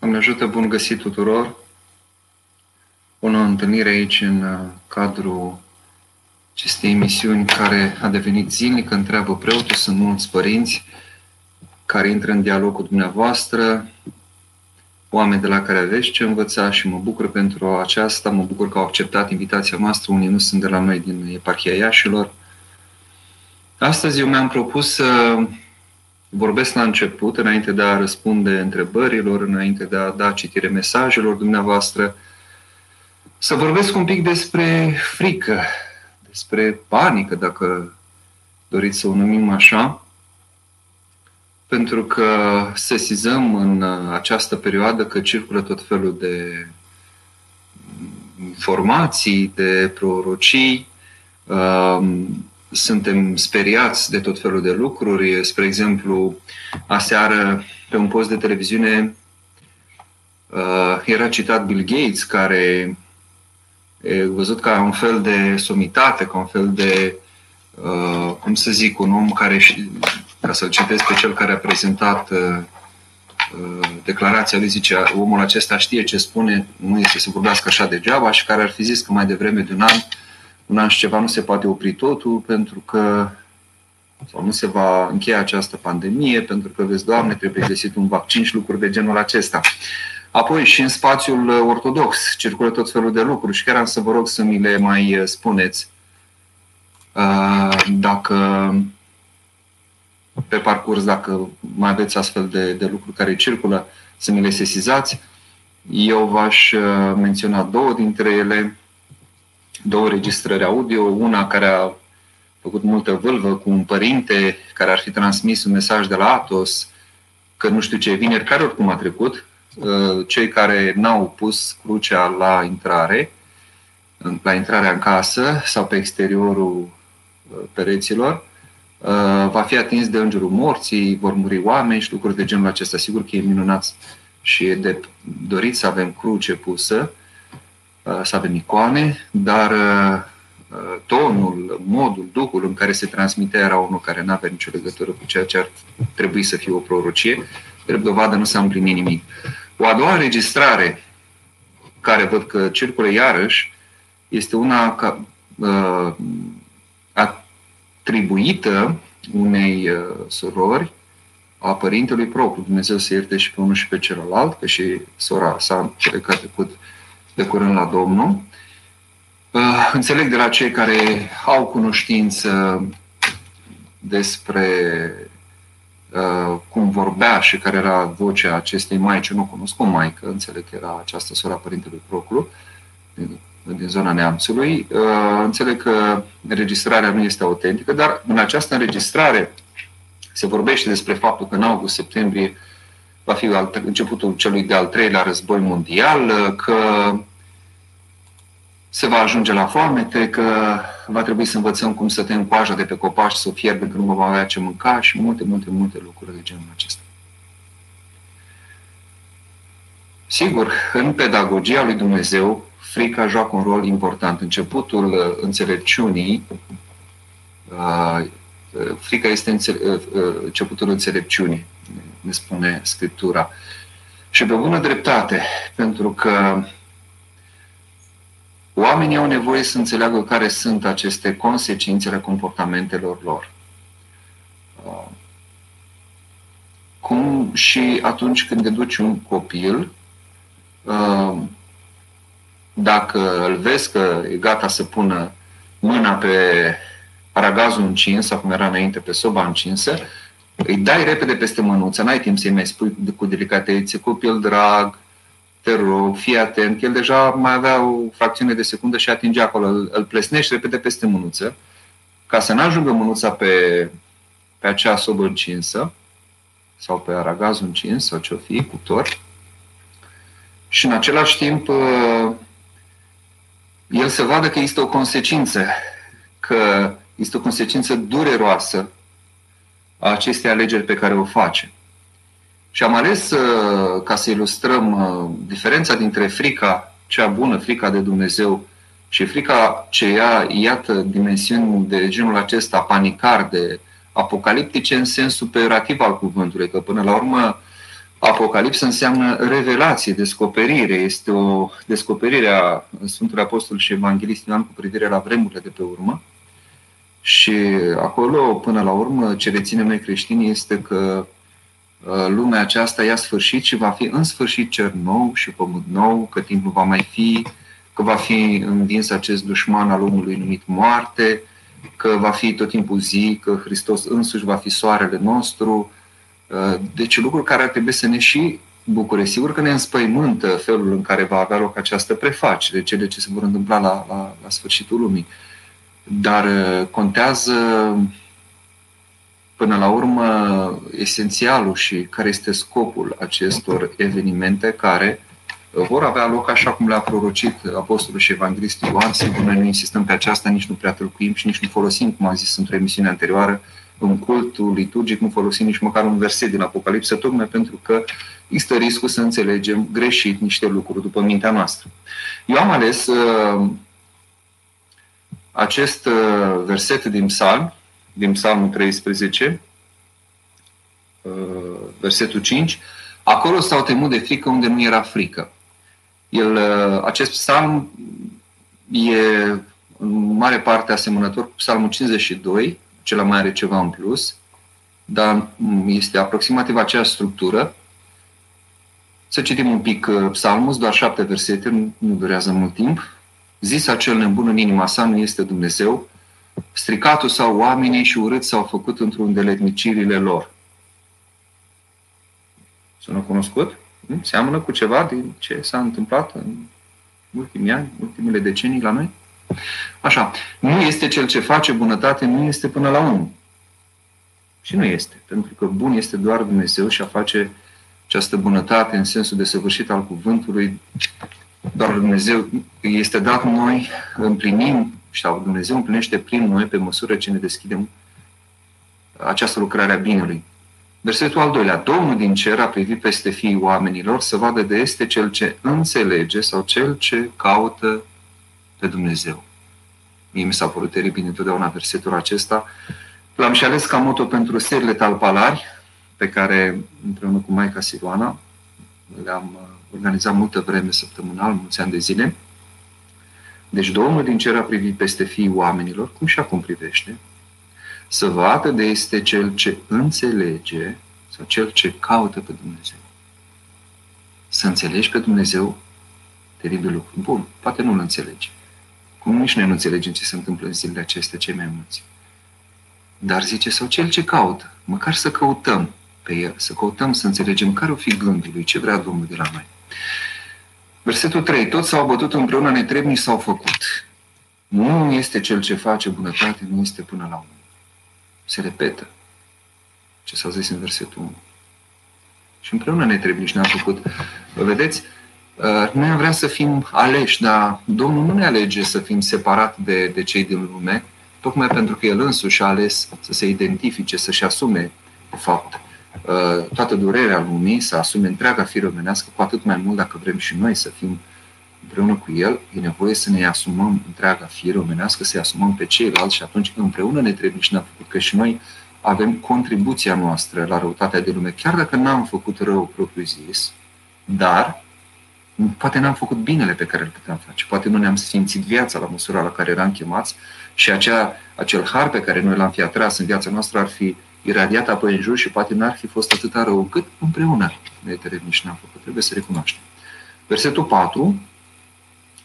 Doamne ajută, bun găsit tuturor! O nouă întâlnire aici în uh, cadrul acestei emisiuni care a devenit zilnică, întreabă preotul, sunt mulți părinți care intră în dialog cu dumneavoastră, oameni de la care aveți ce învăța și mă bucur pentru aceasta, mă bucur că au acceptat invitația noastră, unii nu sunt de la noi din eparhia Iașilor. Astăzi eu mi-am propus să vorbesc la început, înainte de a răspunde întrebărilor, înainte de a da citire mesajelor dumneavoastră, să vorbesc un pic despre frică, despre panică, dacă doriți să o numim așa, pentru că sesizăm în această perioadă că circulă tot felul de informații, de prorocii, um, suntem speriați de tot felul de lucruri. Spre exemplu, aseară, pe un post de televiziune, uh, era citat Bill Gates, care e văzut ca un fel de somitate, ca un fel de, uh, cum să zic, un om care, ca să-l citesc pe cel care a prezentat uh, declarația lui, zice, omul acesta știe ce spune, nu este să vorbească așa degeaba și care ar fi zis că mai devreme de un an un an și ceva nu se poate opri totul pentru că sau nu se va încheia această pandemie pentru că, vezi, Doamne, trebuie găsit un vaccin și lucruri de genul acesta. Apoi și în spațiul ortodox circulă tot felul de lucruri și chiar am să vă rog să mi le mai spuneți dacă pe parcurs, dacă mai aveți astfel de, de lucruri care circulă, să mi le sesizați. Eu v-aș menționa două dintre ele două registrări audio, una care a făcut multă vâlvă cu un părinte care ar fi transmis un mesaj de la Atos că nu știu ce vineri, care oricum a trecut, uh, cei care n-au pus crucea la intrare, la intrarea în casă sau pe exteriorul uh, pereților, uh, va fi atins de îngerul morții, vor muri oameni și lucruri de genul acesta. Sigur că e minunat și e de dorit să avem cruce pusă, Uh, să avem icoane, dar uh, uh, tonul, modul, duhul în care se transmite era unul care nu avea nicio legătură cu ceea ce ar trebui să fie o prorocie. Drept dovadă nu s-a împlinit nimic. O a doua înregistrare care văd că circulă iarăși este una ca, uh, atribuită unei uh, surori a părintelui propriu. Dumnezeu să ierte și pe unul și pe celălalt, că și sora sa, cele care a trecut de curând la Domnul. Uh, înțeleg de la cei care au cunoștință despre uh, cum vorbea și care era vocea acestei maici, nu cunosc o maică, înțeleg că era această sora Părintelui Proclu, din, din zona Neamțului. Uh, înțeleg că înregistrarea nu este autentică, dar în această înregistrare se vorbește despre faptul că în august-septembrie va fi începutul celui de-al treilea război mondial, că se va ajunge la foamete, că va trebui să învățăm cum să tăiem coaja de pe copaci, să o fierbem, că nu vom avea ce mânca și multe, multe, multe lucruri de genul acesta. Sigur, în pedagogia lui Dumnezeu, frica joacă un rol important. Începutul uh, înțelepciunii, uh, frica este uh, începutul înțelepciunii, ne spune Scriptura. Și pe bună dreptate, pentru că Oamenii au nevoie să înțeleagă care sunt aceste consecințe ale comportamentelor lor. Uh, cum și atunci când educi un copil, uh, dacă îl vezi că e gata să pună mâna pe aragazul încins, sau cum era înainte, pe soba încinsă, îi dai repede peste mânuță, n-ai timp să-i mai spui cu delicatețe, copil drag, te rog, fii atent, el deja mai avea o fracțiune de secundă și atinge acolo, îl, îl plesnești repede peste mânuță, ca să nu ajungă mânuța pe, pe acea sobă încinsă, sau pe aragazul încins, sau ce-o fi, cuptor, și în același timp uh, el să vadă că există o consecință, că este o consecință dureroasă a acestei alegeri pe care o face. Și am ales, uh, ca să ilustrăm uh, diferența dintre frica cea bună, frica de Dumnezeu, și frica ce ia, iată, dimensiuni de genul acesta, panicar, de apocaliptice, în sensul peorativ al cuvântului, că până la urmă Apocalipsă înseamnă revelație, descoperire. Este o descoperire a Sfântului Apostol și Evanghelist Ioan cu privire la vremurile de pe urmă. Și acolo, până la urmă, ce reținem noi creștini este că uh, lumea aceasta ia sfârșit și va fi în sfârșit cer nou și pământ nou, că timpul va mai fi, că va fi învins acest dușman al omului numit moarte, că va fi tot timpul zi, că Hristos însuși va fi soarele nostru. Uh, deci lucruri care ar trebui să ne și bucure. Sigur că ne înspăimântă felul în care va avea loc această prefacere, cele ce se vor întâmpla la, la, la sfârșitul lumii. Dar uh, contează până la urmă esențialul și care este scopul acestor evenimente care vor avea loc așa cum le-a prorocit Apostolul și Evanghelistul Ioan. Sigur, noi nu insistăm pe aceasta, nici nu prea tălcuim și nici nu folosim, cum am zis într-o emisiune anterioară, în cultul liturgic nu folosim nici măcar un verset din Apocalipsă, tocmai pentru că există riscul să înțelegem greșit niște lucruri după mintea noastră. Eu am ales uh, acest uh, verset din Psalm, din Psalmul 13, uh, versetul 5, acolo s-au temut de frică unde nu era frică. El, uh, acest psalm e în mare parte asemănător cu psalmul 52, acela mai are ceva în plus, dar este aproximativ aceeași structură. Să citim un pic uh, psalmul, doar șapte versete, nu durează mult timp. Zis acel nebun în inima sa nu este Dumnezeu, stricatul sau oamenii și urât s-au făcut într-un deletnicirile lor. Sună cunoscut? Seamănă cu ceva din ce s-a întâmplat în ultimii ani, ultimele decenii la noi? Așa, nu este cel ce face bunătate, nu este până la unul. Și nu este, pentru că bun este doar Dumnezeu și a face această bunătate în sensul de săvârșit al cuvântului, doar Dumnezeu este dat noi, împlinim, sau Dumnezeu împlinește prin noi pe măsură ce ne deschidem această lucrare a binelui. Versetul al doilea. Domnul din cer a privit peste fiii oamenilor să vadă de este cel ce înțelege sau cel ce caută pe Dumnezeu. Mie mi s-a părut teribil întotdeauna versetul acesta. L-am și ales ca moto pentru serile talpalari, pe care împreună cu Maica Siroana le-am uh, organizat multă vreme săptămânal, mulți ani de zile. Deci Domnul din cer a privit peste fiii oamenilor, cum și acum privește, să vadă de este cel ce înțelege sau cel ce caută pe Dumnezeu. Să înțelegi pe Dumnezeu, teribil lucru. Bun, poate nu-L înțelegi. Cum nici noi nu înțelegem ce se întâmplă în zilele acestea cei mai mulți. Dar zice, sau cel ce caută, măcar să căutăm pe el, să căutăm să înțelegem care o fi gândul lui, ce vrea Domnul de la noi. Versetul 3. Toți s-au bătut împreună netrebnici s-au făcut. Nu este cel ce face bunătate, nu este până la unul se repetă ce s-a zis în versetul 1. Și împreună ne trebuie și ne-a făcut. Vă vedeți, uh, noi am vrea să fim aleși, dar Domnul nu ne alege să fim separat de, de cei din lume, tocmai pentru că El însuși a ales să se identifice, să-și asume, de fapt, uh, toată durerea lumii, să asume întreaga fire omenească, cu atât mai mult dacă vrem și noi să fim împreună cu El, e nevoie să ne asumăm întreaga fire omenească, să-i asumăm pe ceilalți și atunci împreună ne trebuie și ne-a făcut că și noi avem contribuția noastră la răutatea de lume, chiar dacă n-am făcut rău propriu zis, dar poate n-am făcut binele pe care îl puteam face, poate nu ne-am simțit viața la măsura la care eram chemați și acea, acel har pe care noi l-am fi atras în viața noastră ar fi iradiat apoi în jur și poate n-ar fi fost atâta rău încât împreună ne nici n-am făcut. Trebuie să recunoaștem. Versetul 4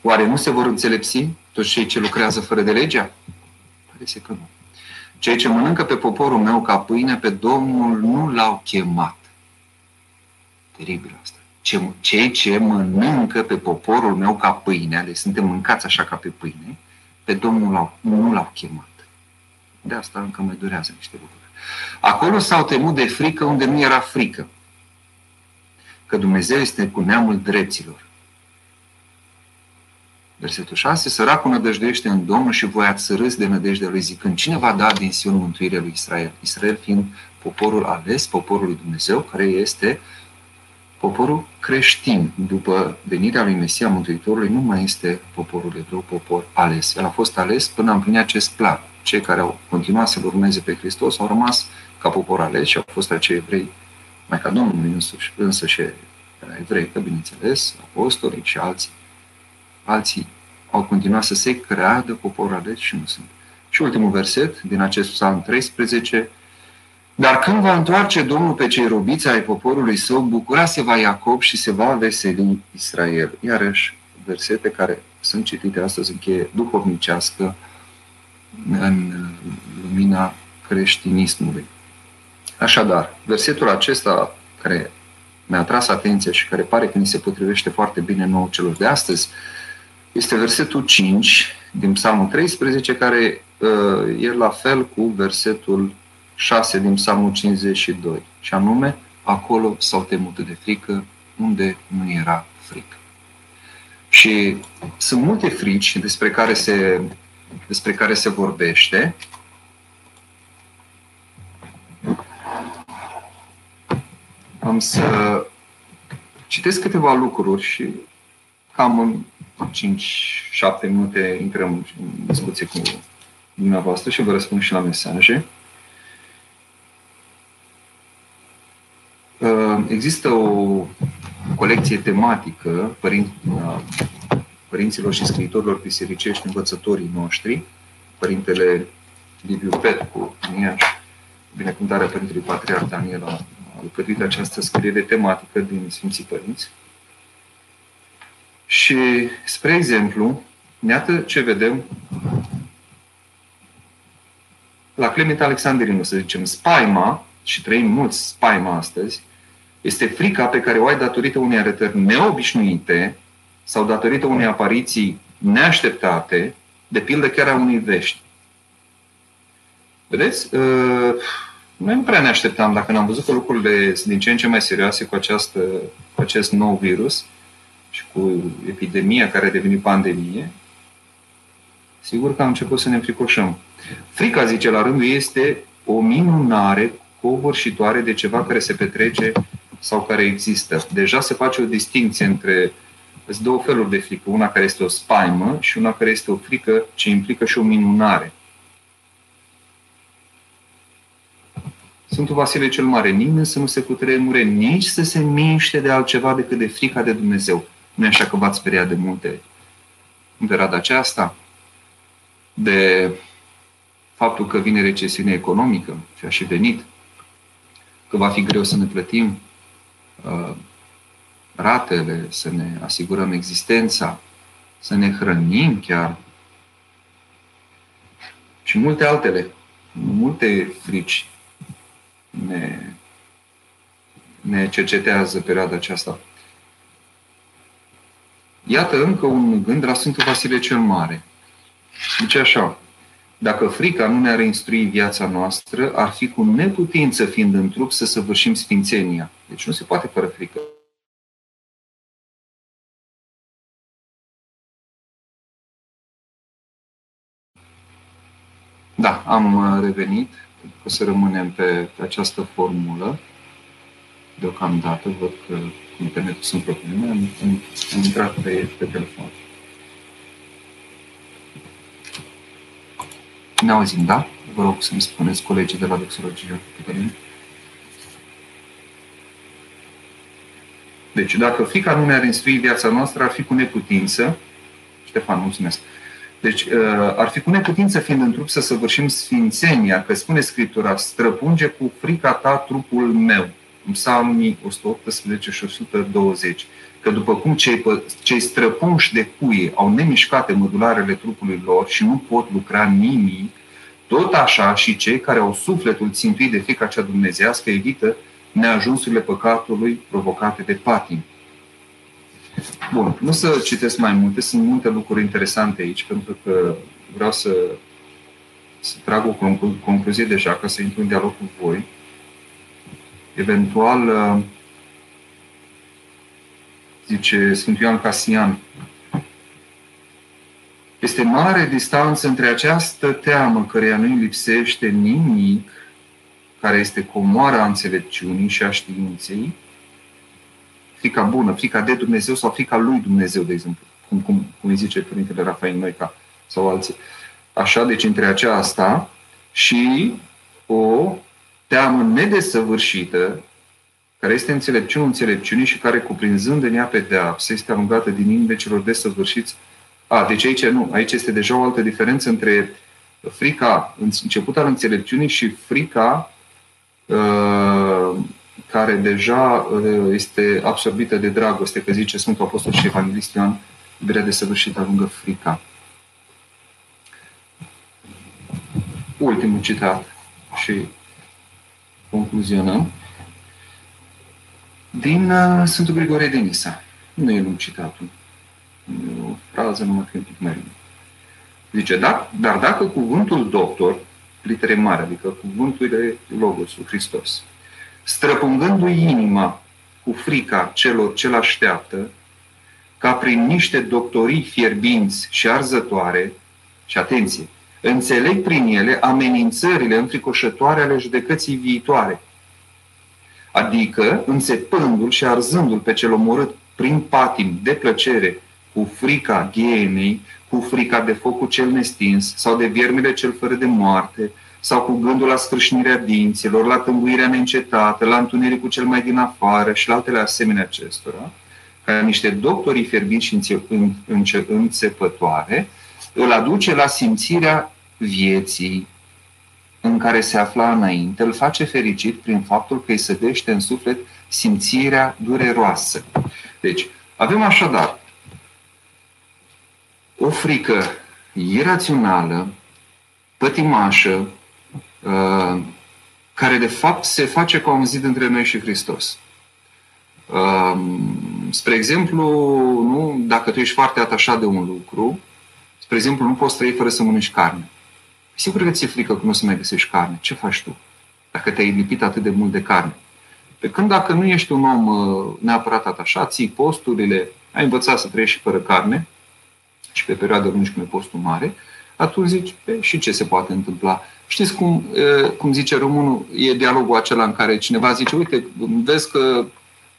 Oare nu se vor înțelepsi toți cei ce lucrează fără de legea? Pare că nu. Cei ce mănâncă pe poporul meu ca pâine, pe Domnul nu l-au chemat. Teribil asta. Cei ce mănâncă pe poporul meu ca pâine, deci suntem mâncați așa ca pe pâine, pe Domnul l-au, nu l-au chemat. De asta încă mai durează niște lucruri. Acolo s-au temut de frică unde nu era frică. Că Dumnezeu este cu neamul dreptilor. Versetul 6. Săracul nădăjduiește în Domnul și voi ați râs de nădejdea lui zicând, cine va da din Sion mântuirea lui Israel? Israel fiind poporul ales, poporul lui Dumnezeu, care este poporul creștin. După venirea lui Mesia Mântuitorului, nu mai este poporul evreu, popor ales. El a fost ales până a împlinit acest plan. Cei care au continuat să-L urmeze pe Hristos au rămas ca popor ales și au fost acei evrei Maica Domnului însuși, însăși era evreică, bineînțeles, apostolii și alții. Alții au continuat să se creadă poporul ales și nu sunt. Și ultimul verset din acest psalm 13, dar când va întoarce Domnul pe cei robiți ai poporului său, bucura se va Iacob și se va veseli Israel. Iarăși, versete care sunt citite astăzi în cheie duhovnicească în lumina creștinismului. Așadar, versetul acesta care mi-a atras atenția și care pare că ni se potrivește foarte bine nouă celor de astăzi, este versetul 5 din Psalmul 13, care uh, e la fel cu versetul 6 din Psalmul 52. Și anume, acolo s-au temut de frică, unde nu era frică. Și sunt multe frici despre care se, despre care se vorbește. Am să citesc câteva lucruri și cam în 5-7 minute intrăm în discuție cu dumneavoastră și vă răspund și la mesaje. Uh, există o colecție tematică părinților și scriitorilor bisericești, învățătorii noștri, Părintele Liviu Petcu, în Iași, binecuvântarea Părintelui Patriarh Daniel a alcătuit această scriere tematică din Sfinții Părinți. Și, spre exemplu, iată ce vedem la Clement Alexandrinu, să zicem, spaima, și trăim mulți spaima astăzi, este frica pe care o ai datorită unei arătări neobișnuite sau datorită unei apariții neașteptate, de pildă chiar a unei vești. Vedeți? Uh, noi nu prea ne așteptam, dacă n-am văzut că lucrurile sunt din ce în ce mai serioase cu, această, cu acest nou virus și cu epidemia care a devenit pandemie, sigur că am început să ne înfricoșăm. Frica, zice la rândul, este o minunare covârșitoare de ceva care se petrece sau care există. Deja se face o distinție între sunt două feluri de frică. Una care este o spaimă și una care este o frică ce implică și o minunare. Sfântul Vasile cel Mare, nimeni să nu se cutremure, nici să se miște de altceva decât de frica de Dumnezeu. Nu e așa că v-ați speriat de multe în perioada aceasta? De faptul că vine recesiune economică și a și venit, că va fi greu să ne plătim uh, ratele, să ne asigurăm existența, să ne hrănim chiar și multe altele, multe frici ne, ne cercetează perioada aceasta. Iată încă un gând la Sfântul Vasile cel Mare. Zice așa, dacă frica nu ne-ar instrui viața noastră, ar fi cu neputință fiind în trup să săvârșim sfințenia. Deci nu se poate fără frică. Da, am revenit. O să rămânem pe, pe această formulă. Deocamdată văd că cu internetul sunt probleme. Am, am, am intrat pe, pe telefon. Ne auzim, da? Vă rog să-mi spuneți colegii de la Doxologie. Deci, dacă frica nu ne-ar instrui viața noastră, ar fi cu neputință. Ștefan, mulțumesc. Deci, uh, ar fi cu neputință fiind în trup să săvârșim sfințenia, că spune Scriptura, străpunge cu frica ta trupul meu. În psalmii 118 și 120. Că după cum cei, cei străpunși de cuie au nemișcate mădularele trupului lor și nu pot lucra nimic, tot așa și cei care au sufletul țintuit de frica cea dumnezească evită neajunsurile păcatului provocate de patim. Bun, nu să citesc mai multe, sunt multe lucruri interesante aici, pentru că vreau să, să trag o conclu- concluzie deja, ca să intru în dialog cu voi. Eventual, uh, zice Sfântul Ioan Casian, este mare distanță între această teamă căreia nu-i lipsește nimic, care este comoara înțelepciunii și a științei, frica bună, frica de Dumnezeu sau frica lui Dumnezeu, de exemplu, cum, cum, cum îi zice Părintele Rafael Noica sau alții. Așa, deci între aceasta și o teamă nedesăvârșită care este înțelepciunea înțelepciunii și care, cuprinzând în ea pedeapsă, este alungată din inimile celor desăvârșiți. A, deci aici nu, aici este deja o altă diferență între frica, început al înțelepciunii și frica uh, care deja uh, este absorbită de dragoste, că zice Sfântul Apostol și Evanghelist Ioan, iubirea desăvârșită alungă frica. Ultimul citat și concluzionăm din uh, Sfântul Grigore de Nisa. Nu e lung citatul. E o frază numai că mai lung. Zice, da, dar dacă cuvântul doctor, litere mare, adică cuvântul de Logosul, Hristos, străpungându-i inima cu frica celor ce-l așteaptă, ca prin niște doctorii fierbinți și arzătoare, și atenție, înțeleg prin ele amenințările înfricoșătoare ale judecății viitoare, adică înțepându-l și arzându-l pe cel omorât prin patim de plăcere, cu frica ghienei, cu frica de focul cel nestins sau de viermile cel fără de moarte, sau cu gândul la scrâșnirea dinților, la tâmbuirea neîncetată, la întunericul cel mai din afară și la altele asemenea acestora, ca niște doctorii fierbinți și înțepătoare, îl aduce la simțirea vieții în care se afla înainte, îl face fericit prin faptul că îi sădește în suflet simțirea dureroasă. Deci, avem așadar o frică irațională, pătimașă, uh, care de fapt se face ca un zid între noi și Hristos. Uh, spre exemplu, nu, dacă tu ești foarte atașat de un lucru, spre exemplu, nu poți trăi fără să mănânci carne. Sigur că ți-e frică că nu o să mai găsești carne. Ce faci tu? Dacă te-ai lipit atât de mult de carne. Pe când dacă nu ești un om uh, neapărat atașat, ții posturile, ai învățat să trăiești și fără carne, și pe perioade lungi cum e postul mare, atunci zici, pe, și ce se poate întâmpla? Știți cum, uh, cum zice românul, e dialogul acela în care cineva zice, uite, vezi că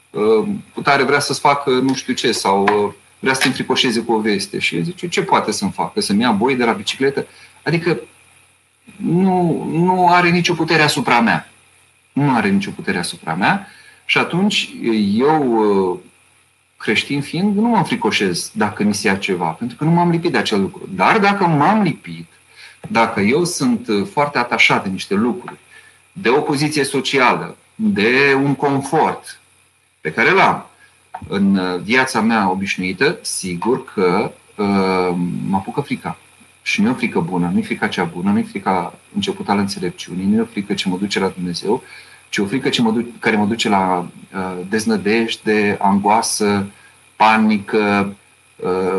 uh, tare vrea să-ți facă nu știu ce, sau vrea să te înfricoșeze cu o veste. Și el zice, ce poate să-mi facă? Să-mi ia boi de la bicicletă? Adică nu, nu are nicio putere asupra mea. Nu are nicio putere asupra mea și atunci eu, creștin fiind, nu mă înfricoșez dacă mi se ia ceva, pentru că nu m-am lipit de acel lucru. Dar dacă m-am lipit, dacă eu sunt foarte atașat de niște lucruri, de o poziție socială, de un confort pe care l-am în viața mea obișnuită, sigur că uh, mă apucă frica. Și nu e o frică bună, nu e frica cea bună, nu e frica început al înțelepciunii, nu e o frică ce mă duce la Dumnezeu, ci o frică ce mă duce, care mă duce la uh, deznădejde, angoasă, panică, uh,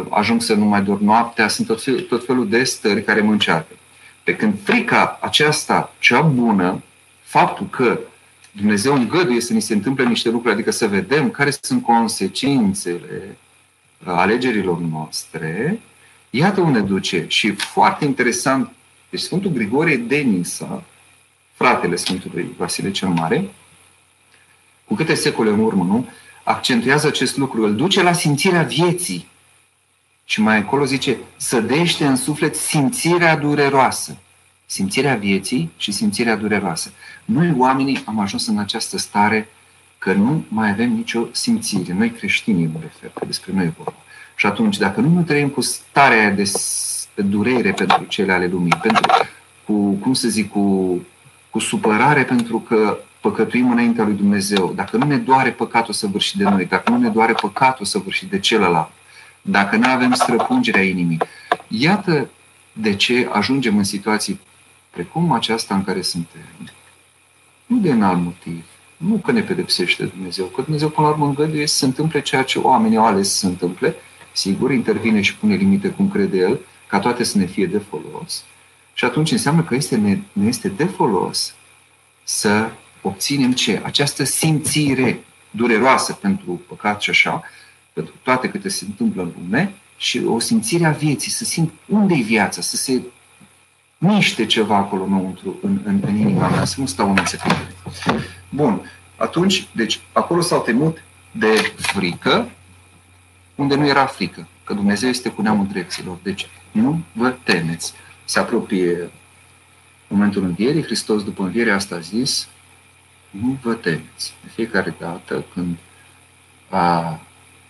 ajung să nu mai dorm noaptea, sunt tot, fel, tot felul de stări care mă încearcă. Pe când frica aceasta, cea bună, faptul că Dumnezeu îngăduie să ni se întâmple niște lucruri, adică să vedem care sunt consecințele alegerilor noastre, Iată unde duce. Și foarte interesant, deci Sfântul Grigorie de Nisa, fratele Sfântului Vasile cel Mare, cu câte secole în urmă, nu? Accentuează acest lucru, îl duce la simțirea vieții. Și mai acolo zice, sădește în suflet simțirea dureroasă. Simțirea vieții și simțirea dureroasă. Noi, oamenii, am ajuns în această stare că nu mai avem nicio simțire. Noi creștinii mă refer, că despre noi vorba. Și atunci, dacă nu ne trăim cu starea de durere pentru cele ale lumii, pentru, cu, cum să zic, cu, cu supărare pentru că păcătuim înaintea lui Dumnezeu, dacă nu ne doare păcatul să vârși de noi, dacă nu ne doare păcatul să vârși de celălalt, dacă nu avem străpungerea inimii, iată de ce ajungem în situații precum aceasta în care suntem. Nu de un alt motiv, nu că ne pedepsește Dumnezeu, că Dumnezeu până la urmă îngăduie să se întâmple ceea ce oamenii au ales să se întâmple, Sigur, intervine și pune limite cum crede el, ca toate să ne fie de folos. Și atunci înseamnă că este, ne, ne este de folos să obținem ce? Această simțire dureroasă pentru păcat și așa, pentru toate câte se întâmplă în lume, și o simțire a vieții, să simt unde e viața, să se miște ceva acolo înăuntru, în, în, în inima mea, să nu stau în secundă. Bun. Atunci, deci, acolo s-au temut de frică, unde nu era frică, că Dumnezeu este cu neamul dreptilor. Deci nu vă temeți. Se apropie momentul învierii, Hristos după înviere asta a zis, nu vă temeți. De fiecare dată când a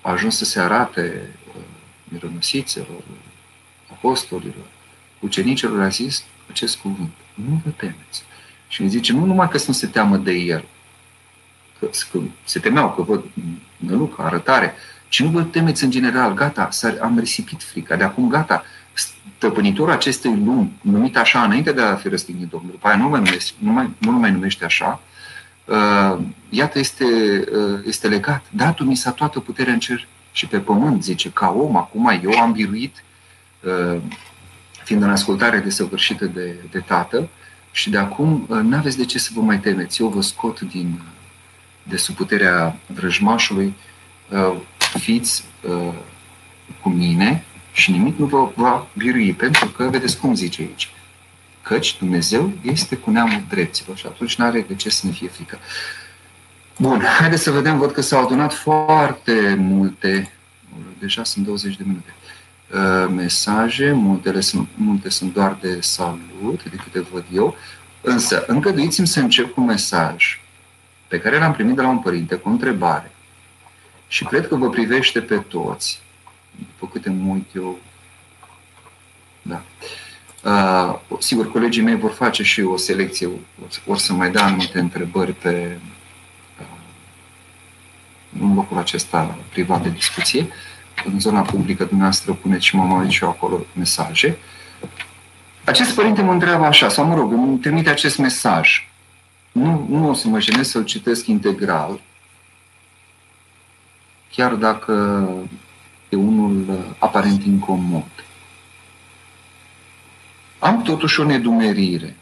ajuns să se arate uh, mironosițelor, apostolilor, ucenicilor, a zis acest cuvânt. Nu vă temeți. Și îmi zice, nu numai că să nu se teamă de el, că, că se temeau că văd nălucă, arătare, ci nu vă temeți în general, gata, am risipit frica, de acum gata, stăpânitorul acestei lumi, numit așa înainte de a fi răstignit Domnul, după aia nu mai numește, nu mai, nu mai numește așa, uh, iată, este, uh, este legat. Datul mi s-a toată puterea în cer și pe pământ, zice, ca om, acum eu am biruit, uh, fiind în ascultare desăvârșită de, de Tatăl, și de acum uh, nu aveți de ce să vă mai temeți. Eu vă scot din, de sub puterea vrăjmașului, uh, fiți uh, cu mine și nimic nu vă va birui, pentru că, vedeți cum zice aici, căci Dumnezeu este cu neamul dreptilor și atunci nu are de ce să ne fie frică. Bun, haideți să vedem, văd că s-au adunat foarte multe, deja sunt 20 de minute, uh, mesaje, multele sunt, multe sunt doar de salut, de câte văd eu, însă îngăduiți-mi să încep cu un mesaj pe care l-am primit de la un părinte cu o întrebare și cred că vă privește pe toți după câte mă uit eu, da. Uh, sigur, colegii mei vor face și o selecție, vor să mai da anumite întrebări pe uh, în locul acesta privat de discuție. În zona publică dumneavoastră puneți și mă uit și eu acolo mesaje. Acest părinte mă întreabă așa, sau mă rog, îmi trimite acest mesaj. Nu, nu o să mă jenesc să-l citesc integral, chiar dacă e unul uh, aparent incomod. Am totuși o nedumerire,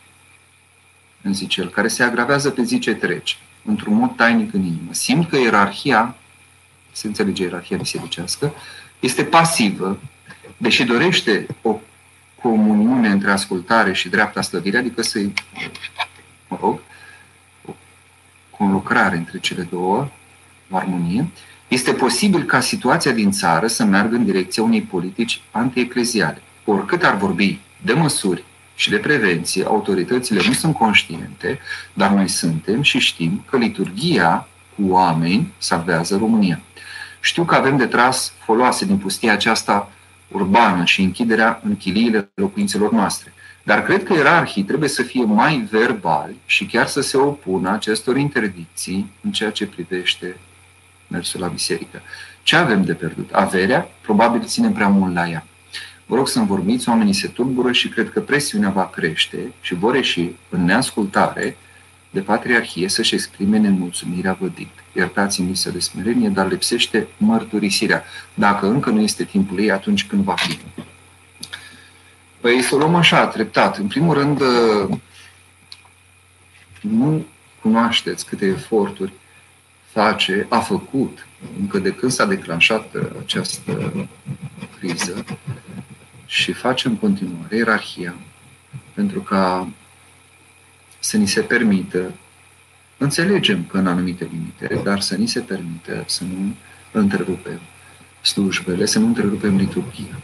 îmi zice el, care se agravează pe zi ce trece, într-un mod tainic în inimă. Simt că ierarhia, se înțelege ierarhia bisericească, este pasivă, deși dorește o comuniune între ascultare și dreapta slăvire, adică să-i, mă rog, o conlucrare între cele două, o armonie, este posibil ca situația din țară să meargă în direcția unei politici antiecleziale. Oricât ar vorbi de măsuri și de prevenție, autoritățile nu sunt conștiente, dar noi suntem și știm că liturgia cu oameni salvează România. Știu că avem de tras foloase din pustia aceasta urbană și închiderea în chiliile locuințelor noastre. Dar cred că ierarhii trebuie să fie mai verbali și chiar să se opună acestor interdicții în ceea ce privește mersul la biserică. Ce avem de pierdut? Averea? Probabil ținem prea mult la ea. Vă rog să-mi vorbiți, oamenii se tulbură și cred că presiunea va crește și vor ieși în neascultare de patriarhie să-și exprime nemulțumirea vădit. Iertați-mi să de smerenie, dar lipsește mărturisirea. Dacă încă nu este timpul ei, atunci când va fi? Păi să o luăm așa, treptat. În primul rând, nu cunoașteți câte eforturi face, a făcut, încă de când s-a declanșat această criză, și face în continuare ierarhia pentru ca să ni se permită, înțelegem că în anumite limite, dar să ni se permită să nu întrerupem slujbele, să nu întrerupem liturgia.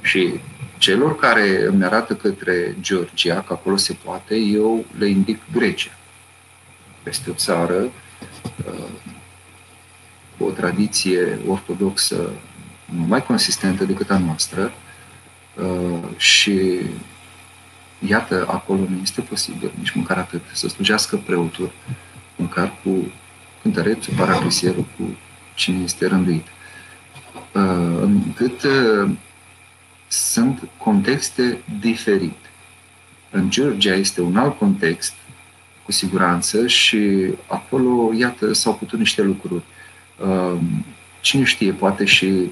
Și celor care îmi arată către Georgia, că acolo se poate, eu le indic Grecia. Peste o țară cu o tradiție ortodoxă mai consistentă decât a noastră uh, și iată, acolo nu este posibil nici măcar atât să slujească preotul, măcar cu cântărețul, paraclisierul, cu cine este rânduit. Uh, încât uh, sunt contexte diferite. În Georgia este un alt context cu siguranță și acolo, iată, s-au putut niște lucruri. Um, cine știe, poate și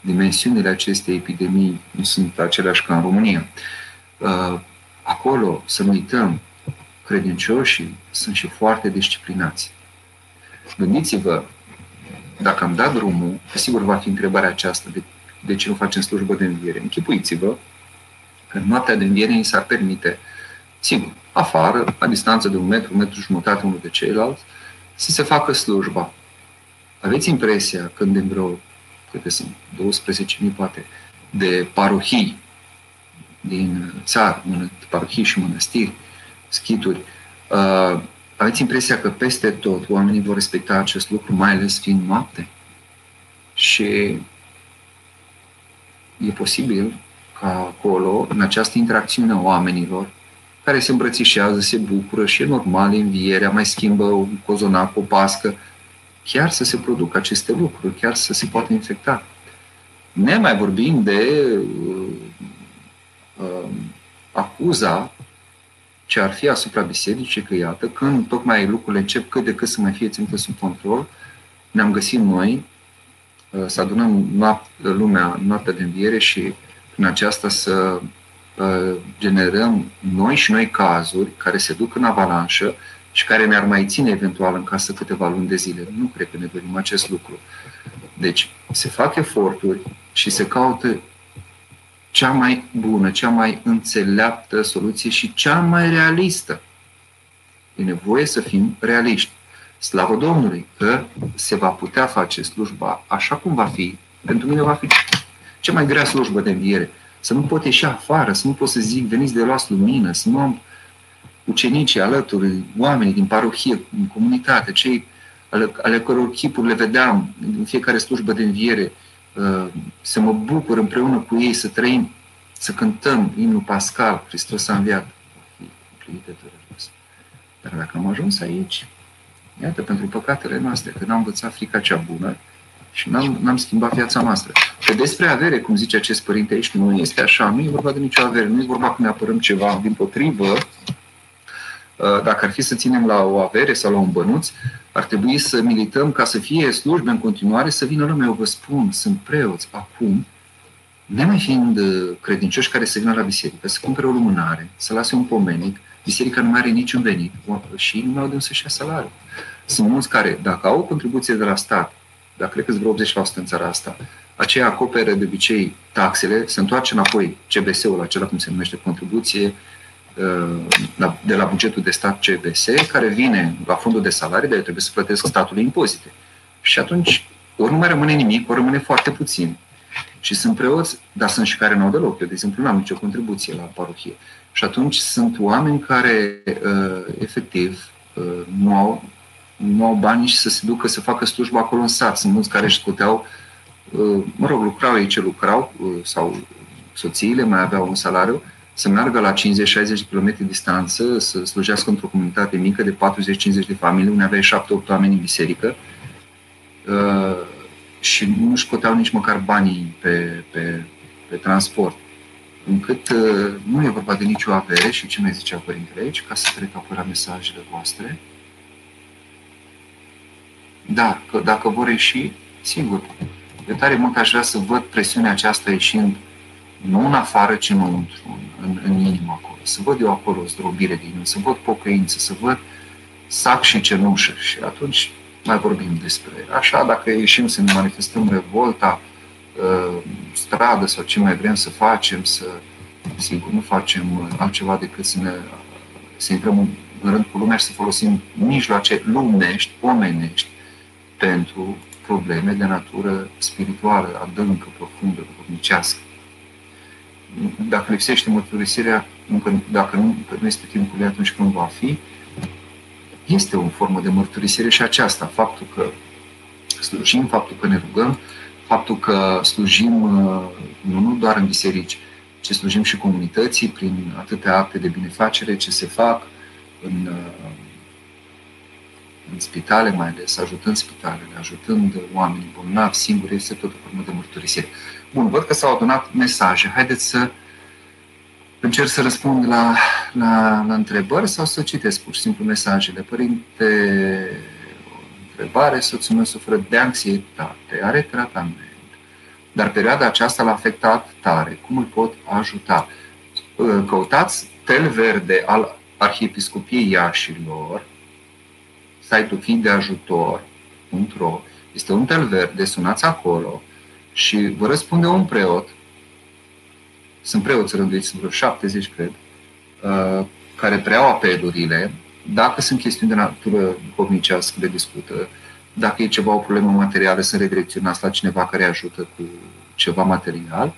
dimensiunile acestei epidemii nu sunt aceleași ca în România. Uh, acolo, să nu uităm, credincioșii sunt și foarte disciplinați. Gândiți-vă, dacă am dat drumul, sigur va fi întrebarea aceasta, de, de ce nu facem slujbă de înviere? Închipuiți-vă că în noaptea de înviere îi s-ar permite, sigur, afară, la distanță de un metru, un metru jumătate unul de ceilalți, să se facă slujba. Aveți impresia când în vreo, câte sunt, 12.000 poate, de parohii din țară, parohii și mănăstiri, schituri, uh, aveți impresia că peste tot oamenii vor respecta acest lucru, mai ales fiind noapte? Și e posibil ca acolo, în această interacțiune a oamenilor, care se îmbrățișează, se bucură și e normal învierea, mai schimbă un cozonac, o pască, chiar să se producă aceste lucruri, chiar să se poată infecta. Ne mai vorbim de uh, uh, acuza ce ar fi asupra bisericii, că iată, când tocmai lucrurile încep cât de cât să mai fie ținute sub control, ne-am găsit noi uh, să adunăm noapte, lumea noaptea de înviere și prin aceasta să uh, generăm noi și noi cazuri care se duc în avalanșă și care ne-ar mai ține eventual în casă câteva luni de zile. Nu cred că ne dorim acest lucru. Deci se fac eforturi și se caută cea mai bună, cea mai înțeleaptă soluție și cea mai realistă. E nevoie să fim realiști. Slavă Domnului că se va putea face slujba așa cum va fi. Pentru mine va fi cea mai grea slujbă de înviere. Să nu pot ieși afară, să nu pot să zic veniți de luați lumină, să nu am ucenicii alături, oamenii din parohie, în comunitate, cei ale, ale căror chipuri le vedeam în fiecare slujbă de înviere, uh, să mă bucur împreună cu ei, să trăim, să cântăm imnul Pascal, Hristos a înviat. Dar dacă am ajuns aici, iată, pentru păcatele noastre, că n-am învățat frica cea bună și n-am, n-am schimbat viața noastră. Că despre avere, cum zice acest părinte aici, nu este așa, nu e vorba de nicio avere, nu e vorba că ne apărăm ceva, din potrivă, Uh, dacă ar fi să ținem la o avere sau la un bănuț, ar trebui să milităm ca să fie slujbe în continuare, să vină lumea. Eu vă spun, sunt preoți acum, nemai fiind uh, credincioși care să vină la biserică, să cumpere o lumânare, să lase un pomenic, biserica nu mai are niciun venit și nu mai au de unde să-și ia salariul. Sunt mulți care, dacă au o contribuție de la stat, dar cred că vreo 80% în țara asta, aceea acoperă de obicei taxele, se întoarce înapoi CBS-ul acela, cum se numește, contribuție Uh, de la bugetul de stat CBS, care vine la fondul de salarii, dar trebuie să plătesc statului impozite. Și atunci, ori nu mai rămâne nimic, ori rămâne foarte puțin. Și sunt preoți, dar sunt și care nu au deloc. Eu, de exemplu, nu am nicio contribuție la parohie. Și atunci sunt oameni care, uh, efectiv, uh, nu au, nu au bani și să se ducă să facă slujba acolo în sat. Sunt mulți care își scoteau, mă rog, lucrau ei ce lucrau, sau soțiile mai aveau un salariu, să meargă la 50-60 de km distanță, să slujească într-o comunitate mică de 40-50 de familii, unde aveai 7-8 oameni în biserică uh, și nu își coteau nici măcar banii pe, pe, pe transport. Încât uh, nu e vorba de nicio avere și ce mai zicea Părintele aici, ca să trec apăra mesajele voastre. Dar, că dacă vor ieși, sigur, de tare mult aș vrea să văd presiunea aceasta ieșind nu în afară, ci înăuntru, în, în inimă acolo. Să văd eu acolo zdrobire din inimă, să văd pocăință, să văd sac și cenușă. Și atunci mai vorbim despre Așa, dacă ieșim să ne manifestăm revolta, uh, stradă sau ce mai vrem să facem, să, sigur, nu facem altceva decât să ne să intrăm în, în rând cu lumea și să folosim mijloace lumești, omenești, pentru probleme de natură spirituală, adâncă, profundă, duhovnicească dacă lipsește mărturisirea, încă, dacă nu, nu este timpul ei atunci când va fi, este o formă de mărturisire și aceasta, faptul că slujim, faptul că ne rugăm, faptul că slujim uh, nu, nu doar în biserici, ci slujim și comunității prin atâtea acte de binefacere ce se fac în, uh, în spitale, mai ales ajutând spitalele, ajutând oamenii bolnavi singuri, este tot o formă de mărturisire. Bun, văd că s-au adunat mesaje. Haideți să încerc să răspund la, la, la întrebări sau să citesc pur și simplu mesajele. Părinte, o întrebare, soțul meu suferă de anxietate, are tratament, dar perioada aceasta l-a afectat tare. Cum îl pot ajuta? Căutați tel verde al Arhiepiscopiei Iașilor, site-ul fiind de ajutor, este un tel verde, sunați acolo, și vă răspunde un preot, sunt preoți rânduiți, vreo 70, cred, uh, care preiau apelurile, dacă sunt chestiuni de natură duhovnicească, le discută, dacă e ceva, o problemă materială, sunt redirecționați la cineva care ajută cu ceva material,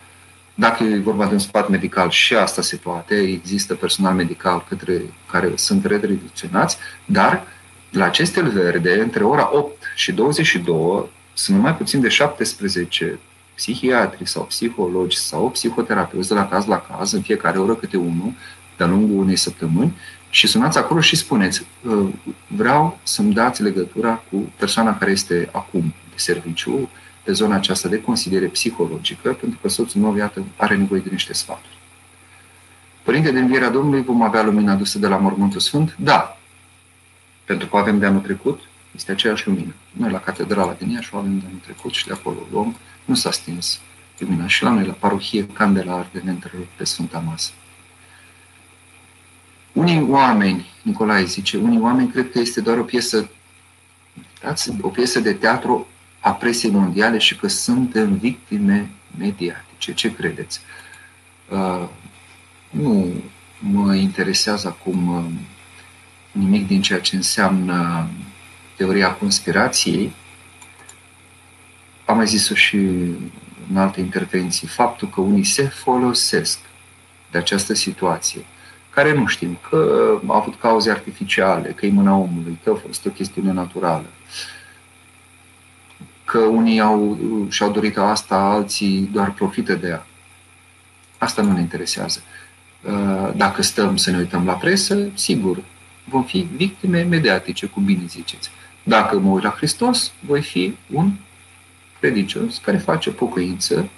Dacă e vorba de un sfat medical, și asta se poate, există personal medical către care sunt redirecționați, dar la acestel verde, între ora 8 și 22, sunt numai puțin de 17 psihiatri sau psihologi sau psihoterapeuți de la caz la caz, în fiecare oră câte unul, de-a lungul unei săptămâni, și sunați acolo și spuneți, ă, vreau să-mi dați legătura cu persoana care este acum de serviciu, pe zona aceasta de consiliere psihologică, pentru că soțul meu, iată, are nevoie de niște sfaturi. Părinte de învierea Domnului, vom avea lumina adusă de la Mormântul Sfânt? Da. Pentru că avem de anul trecut, este aceeași lumină. Noi la Catedrala din Iași o avem de anul trecut și de acolo o luăm. Nu s-a stins lumina. Și la noi, la parohie, candela arde neîntrerupt pe Sfânta Masă. Unii oameni, Nicolae zice, unii oameni cred că este doar o piesă, o piesă de teatru a presiei mondiale și că suntem victime mediatice. Ce credeți? Uh, nu mă interesează acum uh, nimic din ceea ce înseamnă teoria conspirației. Am mai zis-o și în alte intervenții, faptul că unii se folosesc de această situație, care nu știm, că a avut cauze artificiale, că e mâna omului, că a fost o chestiune naturală, că unii au, și-au dorit asta, alții doar profită de ea. Asta nu ne interesează. Uh, dacă stăm să ne uităm la presă, sigur, vom fi victime mediatice, cum bine ziceți. Dacă mă uit la Hristos, voi fi un credincios care face pocăință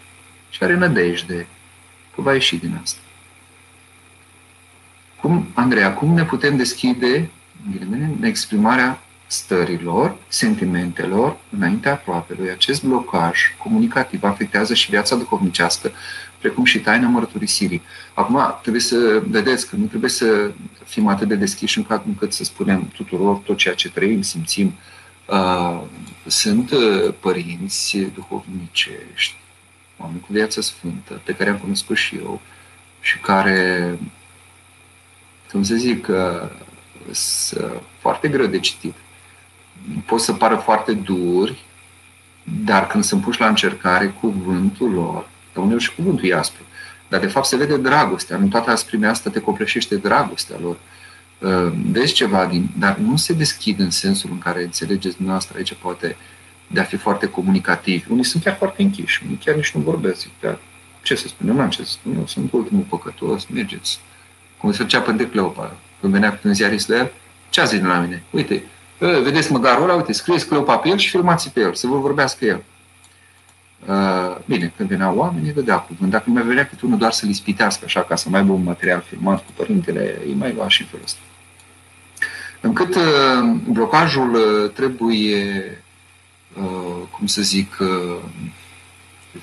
și are nădejde că va ieși din asta. Cum, Andreea, cum ne putem deschide în exprimarea stărilor, sentimentelor înaintea aproapelui. Acest blocaj comunicativ afectează și viața duhovnicească, precum și taina mărturisirii. Acum, trebuie să vedeți că nu trebuie să fim atât de deschiși încât, încât să spunem tuturor tot ceea ce trăim, simțim. Uh, sunt uh, părinți duhovnicești, oameni cu viață sfântă, pe care am cunoscut și eu și care, cum să zic, uh, sunt foarte greu de citit pot să pară foarte duri, dar când sunt puși la încercare, cuvântul lor, că uneori și cuvântul e aspru, dar de fapt se vede dragostea. În toată asprimea asta te copleșește dragostea lor. Uh, vezi ceva din... Dar nu se deschid în sensul în care înțelegeți dumneavoastră aici poate de a fi foarte comunicativ. Unii sunt chiar foarte închiși, unii chiar nici nu vorbesc. Dar ce să spun? Eu n-am ce să spun. Eu sunt ultimul păcătos, mergeți. Cum se făcea Pânte Cleopa. Când venea cu un ziarist la el, ce a zis de la mine? Uite, vedeți măgarul ăla, uite, scrieți Cleopa pe el și filmați pe el, să vă vorbească el. Uh, bine, când veneau oamenii, dădea cuvânt. Dacă mai venea câte unul doar să-l ispitească așa, ca să mai aibă un material filmat cu părintele, îi mai lua și în felul ăsta. Încât uh, blocajul uh, trebuie, cum să zic,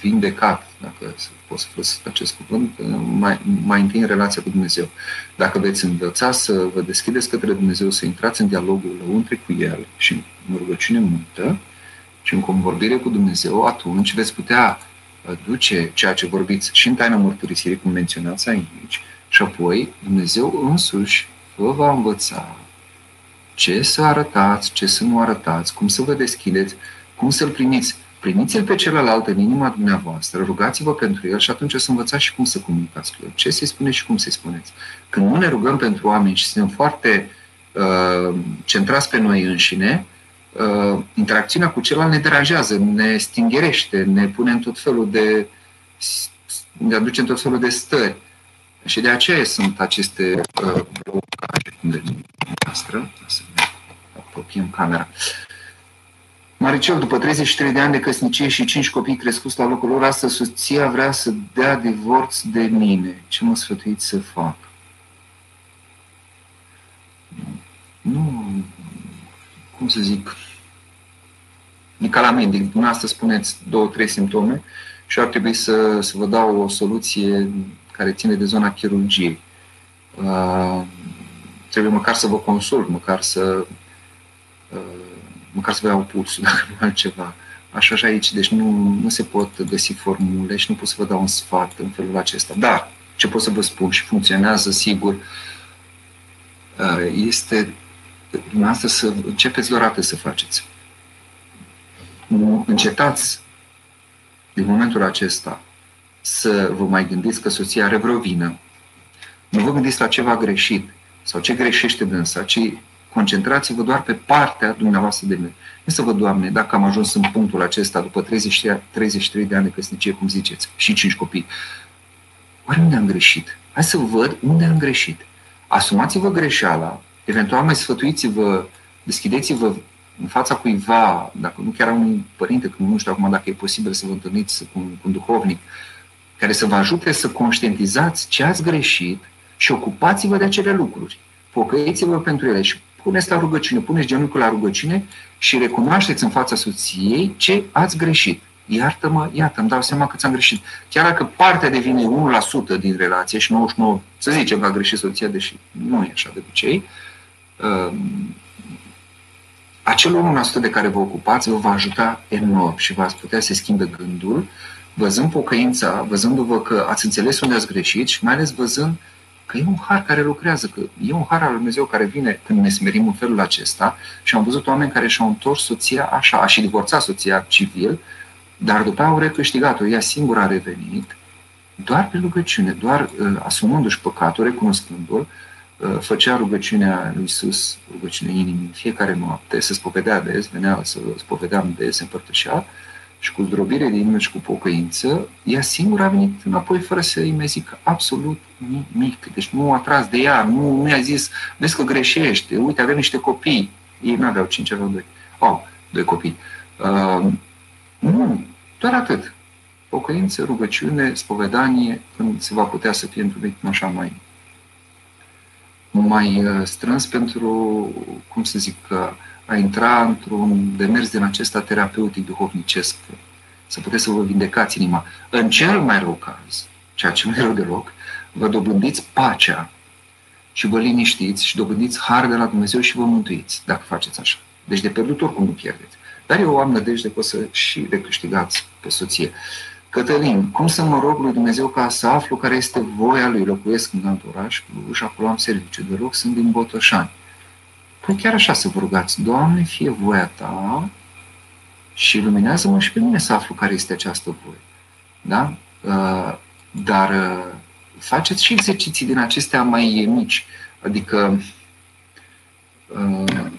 vindecat, dacă pot să folosesc acest cuvânt, mai, mai întâi în relația cu Dumnezeu. Dacă veți învăța să vă deschideți către Dumnezeu, să intrați în dialogul lăuntre cu El și în rugăciune multă și în convorbire cu Dumnezeu, atunci veți putea uh, duce ceea ce vorbiți și în taina mărturisirii, cum menționați aici, și apoi Dumnezeu însuși vă va învăța ce să arătați, ce să nu arătați, cum să vă deschideți, cum să-L primiți primiți-l pe celălalt în inima dumneavoastră, rugați-vă pentru el și atunci o să învățați și cum să comunicați cu el. Ce să-i spuneți și cum să-i spuneți. Când nu ne rugăm pentru oameni și suntem foarte uh, centrați pe noi înșine, uh, interacțiunea cu celălalt ne deranjează, ne stingerește, ne pune în tot felul de... ne aduce în tot felul de stări. Și de aceea sunt aceste uh, blocaje, cum de noastră, să ne apropiem camera. Uh, Maricel, după 33 de ani de căsnicie și 5 copii crescuți la locul lor, astăzi soția vrea să dea divorț de mine. Ce mă sfătuiți să fac? Nu, cum să zic, e ca la medic. Dumneavoastră spuneți două, trei simptome și ar trebui să, să vă dau o soluție care ține de zona chirurgiei. Uh, trebuie măcar să vă consult, măcar să uh, măcar să vă iau pulsul, dacă nu altceva. Așa și aici, deci nu, nu se pot găsi formule și nu pot să vă dau un sfat în felul acesta. Dar, ce pot să vă spun și funcționează, sigur, uh, este dumneavoastră să începeți doar atât să faceți. Nu încetați din momentul acesta să vă mai gândiți că soția are vreo vină. Nu vă gândiți la ceva greșit sau ce greșește dânsa, ci concentrați-vă doar pe partea dumneavoastră de mine. Nu să vă, Doamne, dacă am ajuns în punctul acesta după 30, 33 de ani de căsnicie, cum ziceți, și 5 copii, oare unde am greșit? Hai să văd unde am greșit. Asumați-vă greșeala, eventual mai sfătuiți-vă, deschideți-vă în fața cuiva, dacă nu chiar a unui părinte, că nu știu acum dacă e posibil să vă întâlniți cu un, cu un duhovnic, care să vă ajute să conștientizați ce ați greșit și ocupați-vă de acele lucruri. Pocăiți-vă pentru ele și puneți la rugăciune, puneți genunchiul la rugăciune și recunoașteți în fața soției ce ați greșit. Iartă-mă, iată, îmi dau seama că ți-am greșit. Chiar dacă partea devine 1% din relație și 99%, să zicem că a greșit soția, deși nu e așa de obicei, uh, acel 1% de care vă ocupați vă va ajuta enorm și v-ați putea să schimbe gândul, văzând pocăința, văzându-vă că ați înțeles unde ați greșit și mai ales văzând că e un har care lucrează, că e un har al Lui Dumnezeu care vine când ne smerim în felul acesta și am văzut oameni care și-au întors soția așa, a și divorțat soția civil, dar după au recâștigat-o, ea singură a revenit, doar pe rugăciune, doar uh, asumându-și păcatul, recunoscându-l, uh, făcea rugăciunea lui Iisus, rugăciunea inimii, în fiecare noapte, se spovedea des, venea să spovedeam des, se împărtășea, și cu zdrobire de inimă și cu pocăință, ea singură a venit înapoi fără să îi mai zic absolut nimic. Deci nu a tras de ea, nu, nu i-a zis, vezi că greșește, uite, avem niște copii. Ei nu aveau cinci, aveau doi. Au, doi copii. Uh, nu, doar atât. Pocăință, rugăciune, spovedanie, când se va putea să fie într-un ritm așa mai, mai uh, strâns pentru, cum să zic, uh, a intra într-un demers din acesta terapeutic duhovnicesc, să puteți să vă vindecați inima. În cel mai rău caz, ceea ce nu e rău deloc, vă dobândiți pacea și vă liniștiți și dobândiți har de la Dumnezeu și vă mântuiți, dacă faceți așa. Deci de pierdut oricum nu pierdeți. Dar eu am nădejde că o să și recâștigați pe soție. Cătălin, cum să mă rog lui Dumnezeu ca să aflu care este voia lui? Locuiesc în alt oraș, și acolo am serviciu de loc, sunt din Botoșani. Păi chiar așa să vă rugați, Doamne, fie voia Ta și luminează-mă și pe mine să aflu care este această voie. Da? Uh, dar uh, faceți și exerciții din acestea mai mici. Adică uh,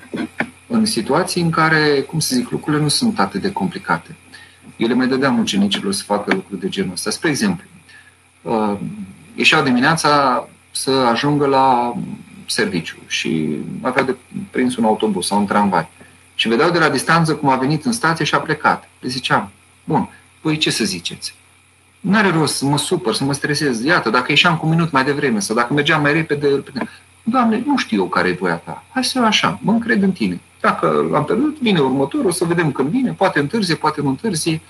în situații în care, cum să zic, lucrurile nu sunt atât de complicate. Eu le mai dădeam ucenicilor să facă lucruri de genul ăsta. Spre exemplu, ieșeau dimineața să ajungă la serviciu și avea de prins un autobuz sau un tramvai. Și vedeau de la distanță cum a venit în stație și a plecat. Le ziceam, bun, păi ce să ziceți? Nu are rost să mă supăr, să mă stresez. Iată, dacă ieșeam cu un minut mai devreme sau dacă mergeam mai repede, îl Doamne, nu știu eu care e voia ta. Hai să așa, mă încred în tine. Dacă l-am pierdut, vine următorul, o să vedem când vine, poate întârzie, poate nu întârzie.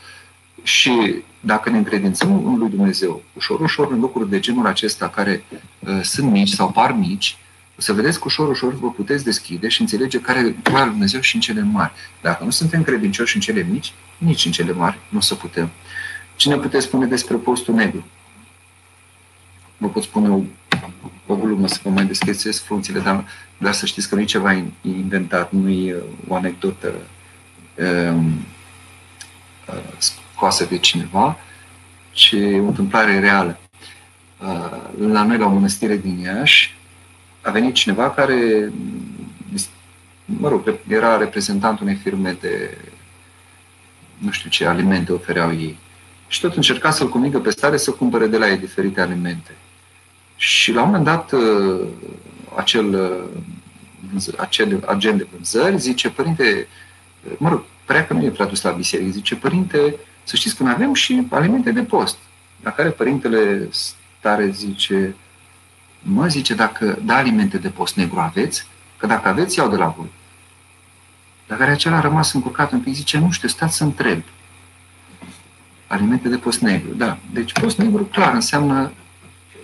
Și dacă ne încredințăm în lui Dumnezeu, ușor, ușor, în lucruri de genul acesta care uh, sunt mici sau par mici, să vedeți că ușor, ușor vă puteți deschide și înțelege care e voia lui Dumnezeu și în cele mari. Dacă nu suntem credincioși în cele mici, nici în cele mari nu o să putem. Cine puteți spune despre postul negru? Vă pot spune o, o glumă să vă mai deschideți frunțile, dar, dar să știți că nu e ceva inventat, nu e o anecdotă um, uh, scoasă de cineva, ci o întâmplare reală. Uh, la noi, la o mănăstire din Iași, a venit cineva care, mă rog, era reprezentant unei firme de, nu știu ce alimente ofereau ei. Și tot încerca să-l convingă pe stare să cumpere de la ei diferite alimente. Și la un moment dat, uh, acel, uh, acel agent de vânzări zice, părinte, mă rog, părea că nu e prea dus la biserică, zice, părinte, să știți că noi avem și alimente de post. La care părintele stare zice, Mă, zice, dacă da alimente de post negru aveți, că dacă aveți, iau de la voi. Dar care acela a rămas încurcat un pic, zice, nu știu, stați să întreb. Alimente de post negru, da. Deci post negru, clar, înseamnă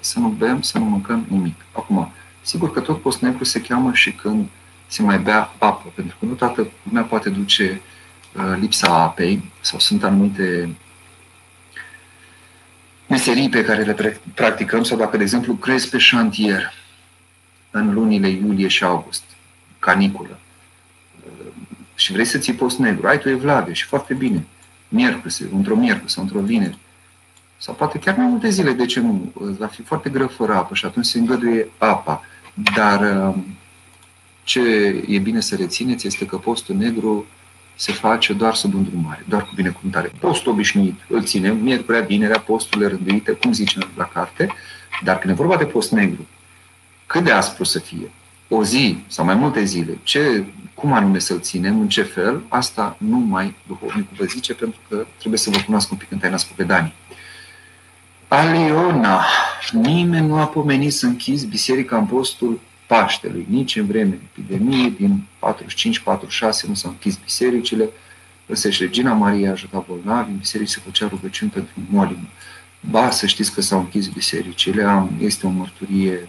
să nu bem, să nu mâncăm nimic. Acum, sigur că tot post negru se cheamă și când se mai bea apă, pentru că nu toată lumea poate duce uh, lipsa apei sau sunt anumite meserii pe care le practicăm sau dacă, de exemplu, crezi pe șantier în lunile iulie și august, caniculă, și vrei să ții post negru, ai tu evlavie și foarte bine, miercuri, într-o miercuri sau într-o vineri, sau poate chiar mai multe zile, de ce nu? Va fi foarte greu fără apă și atunci se îngăduie apa. Dar um, ce e bine să rețineți este că postul negru se face doar sub îndrumare, doar cu binecuvântare. Postul obișnuit îl ținem, miercurea, vinerea, posturile rânduite, cum zicem la carte, dar când e vorba de post negru, cât de aspru să fie, o zi sau mai multe zile, ce, cum anume să-l ținem, în ce fel, asta nu mai duhovnicul vă zice, pentru că trebuie să vă cunoască un pic în taina spovedanii. Aliona, nimeni nu a pomenit să închizi biserica în postul Paștelui, nici în vreme epidemiei, din 45-46 nu s-au închis bisericile, Răsește Regina Maria ajuta bolnavi, în biserici se făcea rugăciuni pentru molimă. Ba, să știți că s-au închis bisericile, am, este o mărturie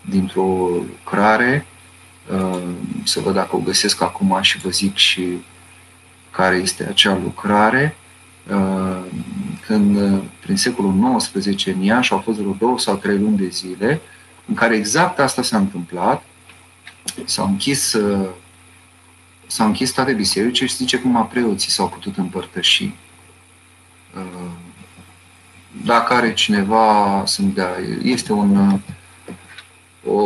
dintr-o lucrare, uh, să văd dacă o găsesc acum și vă zic și care este acea lucrare, uh, când uh, prin secolul XIX în Iași au fost vreo două sau trei luni de zile, în care exact asta s-a întâmplat, s-au închis, s-au închis toate bisericile și zice cum a preoții s-au putut împărtăși. Dacă are cineva să-mi dea, este un o,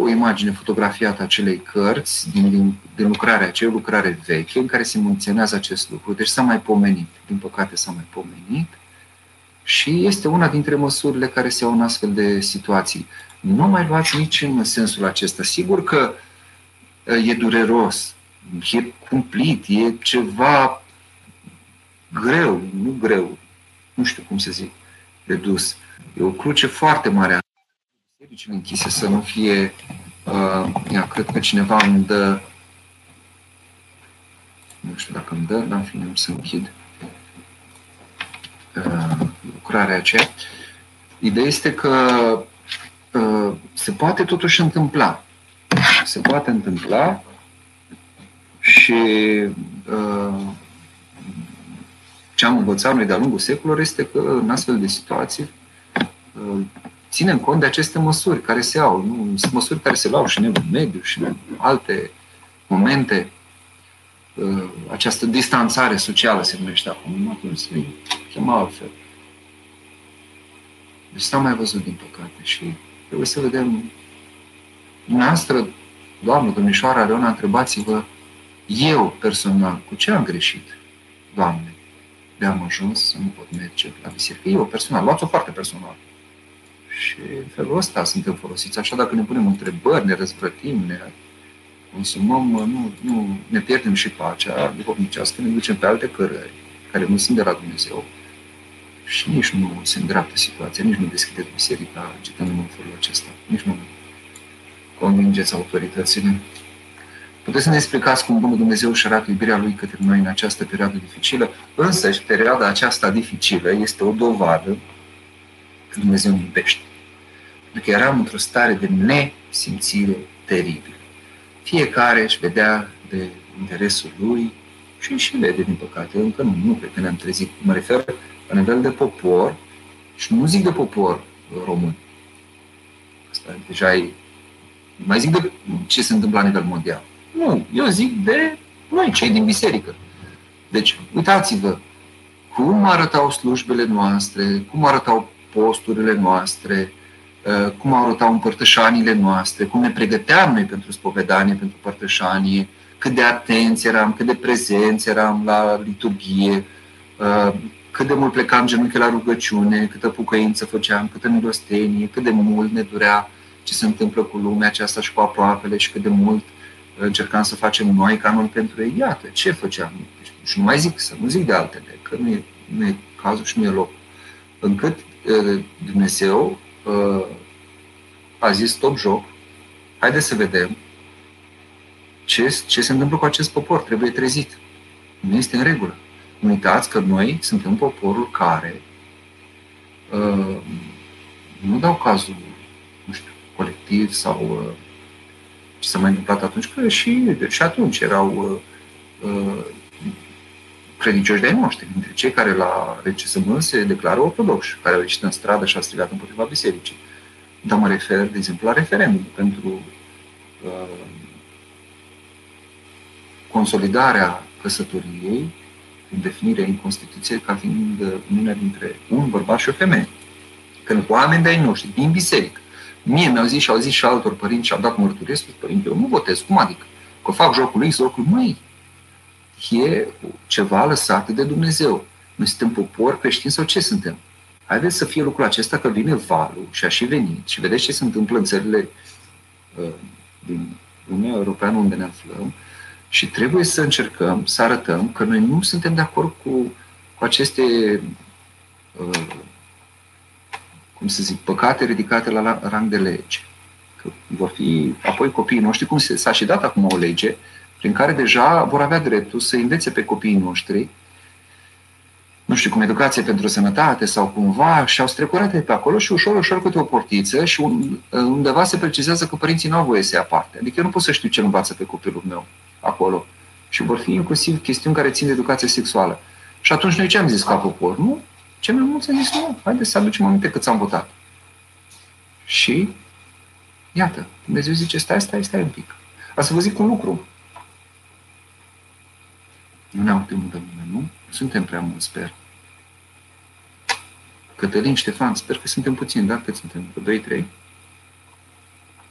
o imagine fotografiată a acelei cărți, din, din, din lucrarea aceea, lucrare veche, în care se menționează acest lucru. Deci s-a mai pomenit, din păcate s-a mai pomenit și este una dintre măsurile care se iau în astfel de situații. Nu mai luați nici în sensul acesta. Sigur că e dureros, e cumplit, e ceva greu, nu greu, nu știu cum să zic, de dus. E o cruce foarte mare bisericile închise să nu fie, uh, ia, cred că cineva îmi dă, nu știu dacă îmi dă, dar în fine, să închid uh, lucrarea aceea. Ideea este că uh, se poate totuși întâmpla. Se poate întâmpla și uh, ce am învățat noi de-a lungul secolor este că în astfel de situații uh, ținem cont de aceste măsuri care se iau. Nu? Sunt măsuri care se luau și în mediu și în alte momente. Uh, această distanțare socială se numește acum. Atunci se chema altfel. Deci s-a mai văzut, din păcate, și trebuie să vedem. Dumneavoastră, Doamnă, Domnișoara Leona, întrebați-vă eu personal, cu ce am greșit, Doamne, de am ajuns să nu pot merge la biserică. Eu personal, luați-o foarte personal. Și în felul ăsta suntem folosiți. Așa dacă ne punem întrebări, ne răzvrătim, ne consumăm, nu, nu ne pierdem și pacea duhovnicească, ne ducem pe alte cărări care nu sunt de la Dumnezeu și nici nu se îndreaptă situația, nici nu deschide biserica agitându-mă în felul acesta, nici nu convingeți autoritățile. Puteți să ne explicați cum Bunul Dumnezeu își arată iubirea Lui către noi în această perioadă dificilă? Însă, perioada aceasta dificilă este o dovadă că Dumnezeu ne iubește. Pentru că eram într-o stare de nesimțire teribilă. Fiecare își vedea de interesul lui și și vede, din păcate, încă nu, nu cred că ne-am trezit. Mă refer la nivel de popor și nu zic de popor român. Asta deja e... Mai zic de ce se întâmplă la nivel mondial. Nu, eu zic de noi, cei din biserică. Deci, uitați-vă cum arătau slujbele noastre, cum arătau posturile noastre, uh, cum arătau împărtășanile noastre, cum ne pregăteam noi pentru spovedanie, pentru părtășanie, cât de atenți eram, cât de prezenți eram la liturghie, uh, cât de mult plecam genunchi la rugăciune, câtă pucăință făceam, câtă milostenie, cât de mult ne durea ce se întâmplă cu lumea aceasta și cu aproapele și cât de mult încercam să facem noi canul pentru ei. Iată, ce făceam? Și nu mai zic, să nu zic de altele, că nu e, nu e cazul și nu e loc. Încât Dumnezeu a zis stop joc, haideți să vedem ce, ce se întâmplă cu acest popor, trebuie trezit. Nu este în regulă. Nu uitați că noi suntem poporul care uh, nu dau cazul, nu știu, colectiv sau uh, ce s-a mai întâmplat atunci, că și, și atunci erau uh, uh, credincioși de-ai noștri, dintre cei care la RCSM se declară ortodoxi, care au ieșit în stradă și au strigat împotriva bisericii. Dar mă refer, de exemplu, la referendum pentru uh, consolidarea căsătoriei prin definirea în Constituție ca fiind uniunea dintre un bărbat și o femeie. Când oameni de-ai noștri, din biserică, mie mi-au zis și au zis și altor părinți și au dat mărturie, spus, părinte, eu nu votez, cum adică? Că fac jocul lui, jocul măi. E ceva lăsat de Dumnezeu. Noi suntem popor creștin sau ce suntem? Haideți să fie lucrul acesta că vine valul și a și venit și vedeți ce se întâmplă în țările uh, din Uniunea Europeană unde ne aflăm și trebuie să încercăm să arătăm că noi nu suntem de acord cu, cu aceste uh, cum să zic, păcate ridicate la rang de lege. Că vor fi apoi copiii noștri, cum s-a și dat acum o lege, prin care deja vor avea dreptul să învețe pe copiii noștri nu știu cum, educație pentru sănătate sau cumva și au strecurat de pe acolo și ușor, ușor câte o portiță și undeva se precizează că părinții nu au voie să ia parte. Adică eu nu pot să știu ce învață pe copilul meu acolo. Și vor fi inclusiv chestiuni care țin de educație sexuală. Și atunci noi ce am zis ca popor? Nu? Ce mai mulți am zis nu. Haideți să aducem aminte cât am votat. Și iată, Dumnezeu zice stai, stai, stai un pic. A să vă zic un lucru. Nu ne auzim de lume, nu? Suntem prea mulți, sper. Cătălin, Ștefan, sper că suntem puțini, da? Cât suntem? Că 2-3.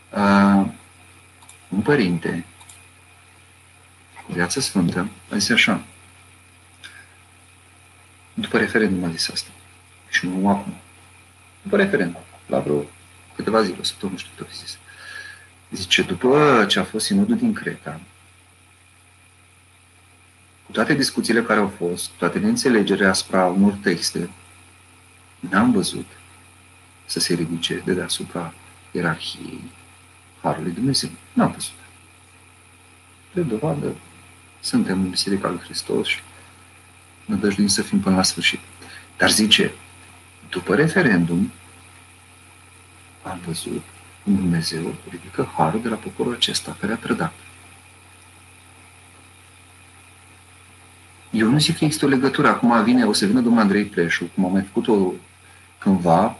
Uh, un părinte cu viață sfântă a zis așa. După referendum a zis asta. Și nu acum. După referendum, la vreo câteva zile, o săptămână, nu știu tot zis. Zice, după ce a fost sinodul din Creta, toate discuțiile care au fost, toate neînțelegerile asupra unor texte, n-am văzut să se ridice de deasupra ierarhiei Harului Dumnezeu. N-am văzut. De dovadă, suntem în Biserica lui Hristos și nădăjduim să fim până la sfârșit. Dar zice, după referendum, am văzut cum Dumnezeu ridică harul de la poporul acesta care a trădat. Eu nu zic că există o legătură. Acum vine, o să vină domnul Andrei Preșu, cum am mai făcut-o cândva,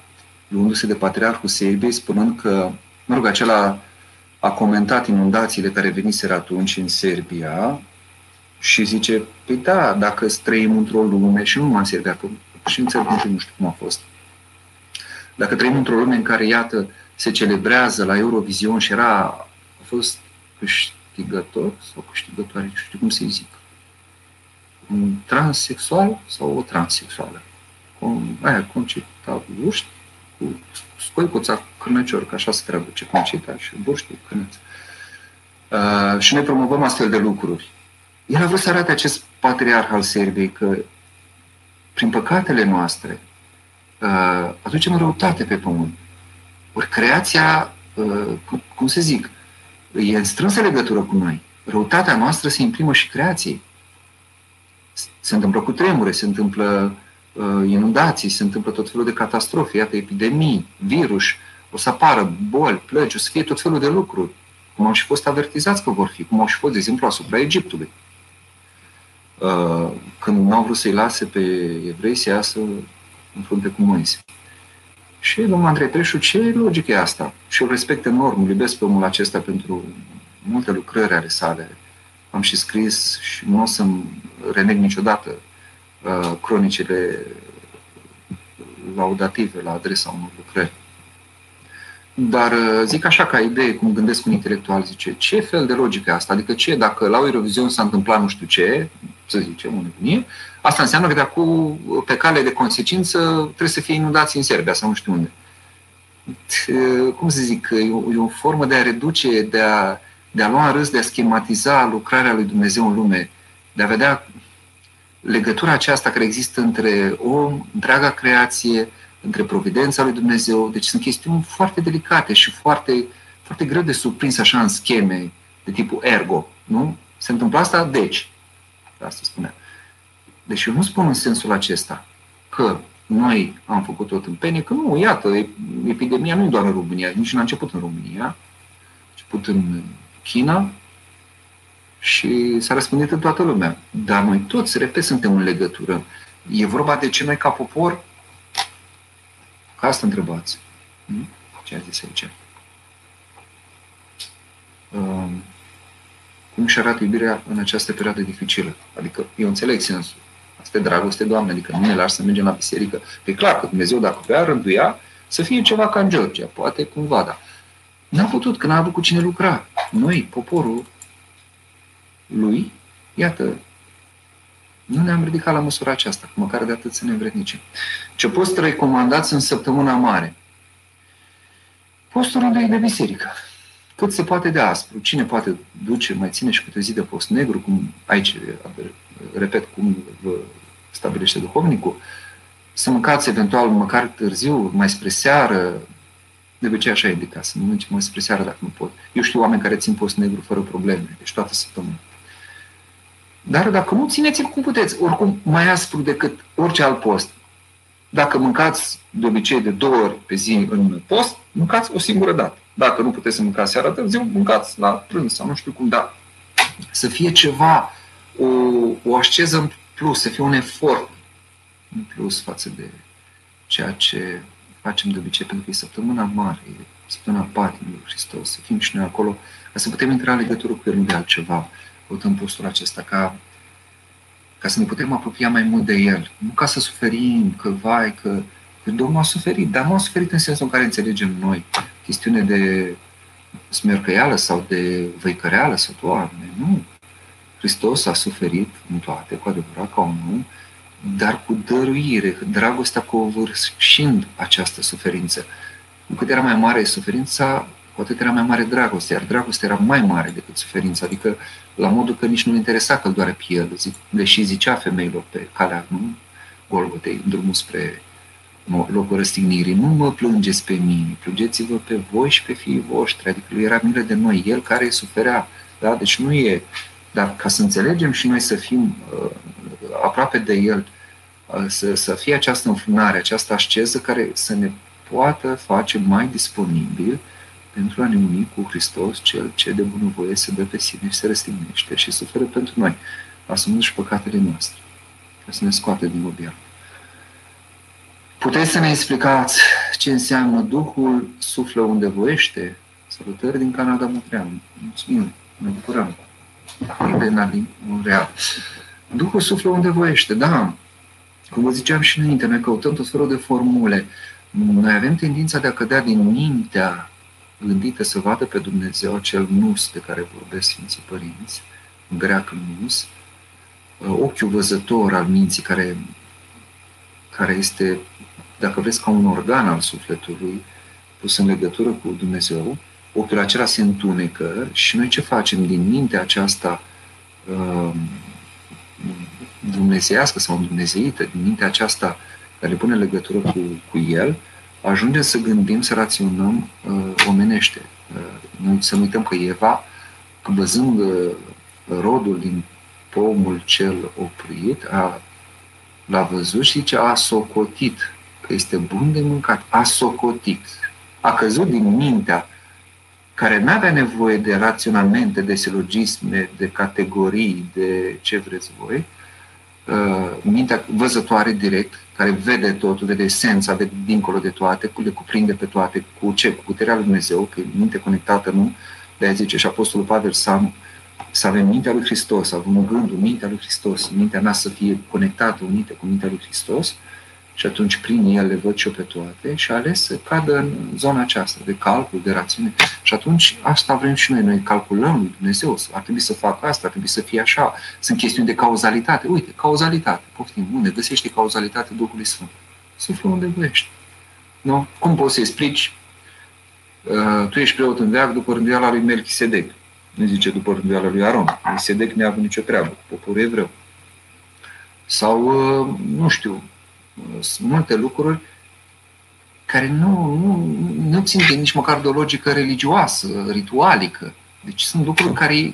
luându-se de Patriarhul Serbiei, spunând că, mă rog, acela a comentat inundațiile care veniseră atunci în Serbia și zice, păi da, dacă trăim într-o lume, și nu numai în Serbia, că și în țări nu știu cum a fost, dacă trăim într-o lume în care, iată, se celebrează la Eurovision și era, a fost câștigător sau câștigătoare, nu știu cum să-i zic, un transexual sau o transexuală. Cum, aia, Concita Vuști, cu scoicuța Cârnăcior, că așa se traduce Concita și Vuști, Cârnăț. Uh, și noi promovăm astfel de lucruri. El a vrut să arate acest patriarh al Serbiei că prin păcatele noastre uh, aducem răutate pe pământ. Ori creația, uh, cum, cum să zic, e în strânsă legătură cu noi. Răutatea noastră se imprimă și creației se întâmplă cu tremure, se întâmplă uh, inundații, se întâmplă tot felul de catastrofe, iată, epidemii, virus, o să apară boli, plăci, o să fie tot felul de lucruri, cum au și fost avertizați că vor fi, cum au și fost, de exemplu, asupra Egiptului. Uh, când nu au vrut să-i lase pe evrei să iasă în frunte cu Moise. Și domnul Andrei Preșu, ce logică e asta? Și eu respect enorm, îl iubesc pe omul acesta pentru multe lucrări ale sale. Am și scris și nu o să-mi reneg niciodată uh, cronicile laudative la adresa unor lucrări. Dar uh, zic așa ca idee, cum gândesc un intelectual, zice, ce fel de logică e asta? Adică ce, dacă la Eurovision s-a întâmplat nu știu ce, să zicem, o nebunie, asta înseamnă că de acum, pe cale de consecință, trebuie să fie inundații în Serbia sau nu știu unde. Uh, cum să zic, e o, e o formă de a reduce, de a, de a lua în râs, de a schematiza lucrarea lui Dumnezeu în lume, de a vedea legătura aceasta care există între om, întreaga creație, între providența lui Dumnezeu. Deci sunt chestiuni foarte delicate și foarte, foarte greu de surprins așa în scheme de tipul ergo. Nu? Se întâmplă asta, deci. Asta spunea. Deci eu nu spun în sensul acesta că noi am făcut tot în pene, că nu, iată, epidemia nu e doar în România, nici nu a început în România, a început în China, și s-a răspândit în toată lumea. Dar noi toți, repet, suntem în legătură. E vorba de ce noi ca popor? Ca asta întrebați. Hmm? Ce a zis aici? Um, cum și arată iubirea în această perioadă dificilă? Adică eu înțeleg sensul. Asta e dragoste, Doamne, adică nu ne lași să mergem la biserică. Pe clar că Dumnezeu, dacă vrea, rânduia să fie ceva ca în Georgia, poate cumva, dar n-a putut, că n-a avut cu cine lucra. Noi, poporul lui, iată, nu ne-am ridicat la măsura aceasta, măcar de atât să ne învrednicim. Ce post recomandați în săptămâna mare? Postul unde de biserică. Cât se poate de aspru. Cine poate duce, mai ține și câte zi de post negru, cum aici, repet, cum vă stabilește duhovnicul, să mâncați eventual măcar târziu, mai spre seară, de obicei așa e indicat, să mănânci mai spre seară dacă nu pot. Eu știu oameni care țin post negru fără probleme, deci toată săptămâna. Dar dacă nu, țineți-l cum puteți. Oricum, mai aspru decât orice alt post. Dacă mâncați de obicei de două ori pe zi în post, mâncați o singură dată. Dacă nu puteți să mâncați seara târziu, mâncați la prânz sau nu știu cum, dar să fie ceva, o, o asceză în plus, să fie un efort în plus față de ceea ce facem de obicei, pentru că e săptămâna mare, e săptămâna patimii lui Hristos, să fim și noi acolo, ca să putem intra în legătură cu El, nu de altceva căutăm postul acesta ca, ca să ne putem apropia mai mult de El. Nu ca să suferim, că vai, că, că Domnul a suferit, dar nu a suferit în sensul în care înțelegem noi. Chestiune de smercăială sau de văicăreală sau Doamne, nu. Hristos a suferit în toate, cu adevărat, ca om, dar cu dăruire, dragostea covârșind această suferință. Cu cât era mai mare suferința, cu atât era mai mare dragoste, iar dragostea era mai mare decât suferința, adică la modul că nici nu-l interesa că îl doare pe el, deși zicea femeilor pe calea nu, Golgotei, în drumul spre locul răstignirii, nu mă plângeți pe mine, plângeți-vă pe voi și pe fiii voștri, adică lui era milă de noi, el care suferea, da? deci nu e, dar ca să înțelegem și noi să fim uh, aproape de el, uh, să, să fie această înfrânare, această asceză care să ne poată face mai disponibil pentru a ne uni cu Hristos, Cel ce de bunăvoie se dă pe sine și se răstignește și suferă pentru noi, asumându-și păcatele noastre, ca să ne scoate din obiect. Puteți să ne explicați ce înseamnă Duhul suflă unde voiește? Salutări din Canada, Montreal. Mulțumim, ne bucurăm. Elena din Montreal. Duhul suflă unde voiește, da. Cum vă ziceam și înainte, noi căutăm tot felul de formule. Noi avem tendința de a cădea din mintea gândită să vadă pe Dumnezeu acel nus de care vorbesc Sfinții Părinți, în greacă nus, uh, ochiul văzător al minții care, care este, dacă vreți, ca un organ al sufletului pus în legătură cu Dumnezeu, ochiul acela se întunecă și noi ce facem din mintea aceasta uh, dumnezeiască sau îndumnezeită, din mintea aceasta care pune legătură cu, cu El, ajungem să gândim, să raționăm uh, omenește. Uh, să nu uităm că Eva, văzând uh, rodul din pomul cel oprit, a, l-a văzut și zice, a socotit, că este bun de mâncat, a socotit. A căzut din mintea care nu avea nevoie de raționamente, de silogisme, de categorii, de ce vreți voi, uh, mintea văzătoare direct, care vede totul, vede esența, vede dincolo de toate, le cuprinde pe toate, cu ce? Cu puterea lui Dumnezeu, că e minte conectată, nu? de aia zice și Apostolul Pavel să, am, să avem mintea lui Hristos, să avem gândul, mintea lui Hristos, mintea mea să fie conectată, unită cu mintea lui Hristos, și atunci prin el le văd și eu pe toate și ales să cadă în zona aceasta de calcul, de rațiune. Și atunci asta vrem și noi. Noi calculăm lui Dumnezeu, ar trebui să facă asta, ar trebui să fie așa. Sunt chestiuni de cauzalitate. Uite, cauzalitate. Poftim, unde găsește cauzalitate Duhului Sfânt? Suflul unde voiește. Nu? Cum poți să explici? Uh, tu ești preot în veac după rânduiala lui Melchisedec. Nu zice după rânduiala lui Aron. Melchisedec nu a avut nicio treabă cu poporul evreu. Sau, uh, nu știu, sunt multe lucruri care nu, nu, nu țin de nici măcar de o logică religioasă, ritualică. Deci sunt lucruri care,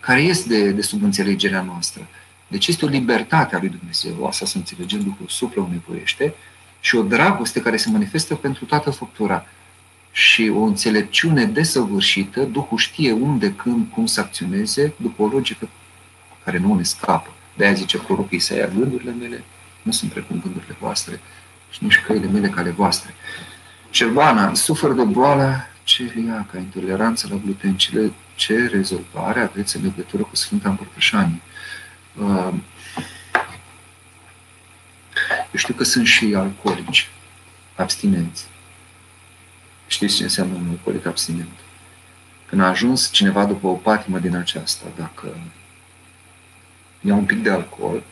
care ies de, de sub înțelegerea noastră. Deci este o libertate a lui Dumnezeu, asta să înțelegem Duhul suplă nevoiește, și o dragoste care se manifestă pentru toată făptura. Și o înțelepciune desăvârșită, Duhul știe unde, când, cum să acționeze, după o logică care nu ne scapă. De-aia zice prorocul Isaia, gândurile mele nu sunt precum gândurile voastre și nici căile mele ca ale voastre. Șervana, suferă de boală celiacă, intoleranță la gluten. Ce, ce rezolvare aveți în legătură cu Sfânta Împărtășanie? Uh, Eu știu că sunt și alcoolici, abstinenți. Știți ce înseamnă un alcoolic abstinent? Când a ajuns cineva după o patimă din aceasta, dacă ia un pic de alcool,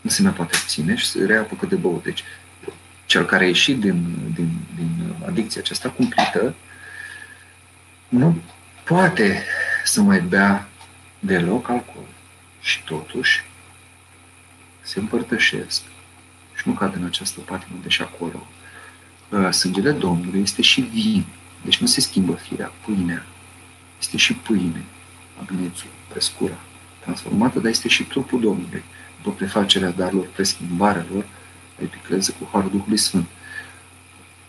nu se mai poate abține și se reapucă de băut. Deci, cel care a ieșit din, din, din adicția aceasta cumplită, nu poate să mai bea deloc alcool. Și totuși se împărtășesc și nu cad în această patimă, deși acolo uh, sângele Domnului este și vin. Deci nu se schimbă firea, pâinea. Este și pâine, magnețul, prescura, transformată, dar este și trupul Domnului, după prefacerea darurilor, preschimbarea lor, epicleză cu Harul Duhului Sfânt.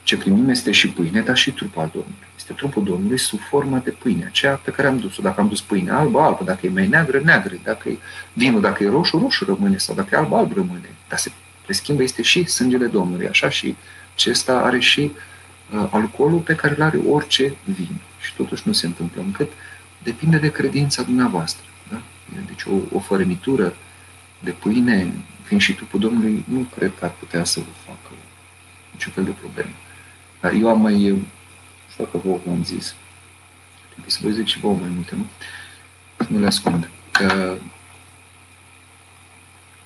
Ce primim este și pâine, dar și trupul al Domnului. Este trupul Domnului sub formă de pâine, aceea pe care am dus-o. Dacă am dus pâine albă, albă, dacă e mai neagră, neagră, dacă e vinul, dacă e roșu, roșu rămâne, sau dacă e alb, alb rămâne. Dar se preschimbă, este și sângele Domnului, așa și acesta are și uh, alcoolul pe care îl are orice vin. Și totuși nu se întâmplă încât depinde de credința dumneavoastră. Da? Deci o, o fărămitură de pâine, fiind și trupul Domnului, nu cred că ar putea să vă facă niciun fel de problemă. Dar eu am mai, nu știu dacă vă am zis, trebuie să vă zic și vouă mai multe, nu? Nu le ascund. Că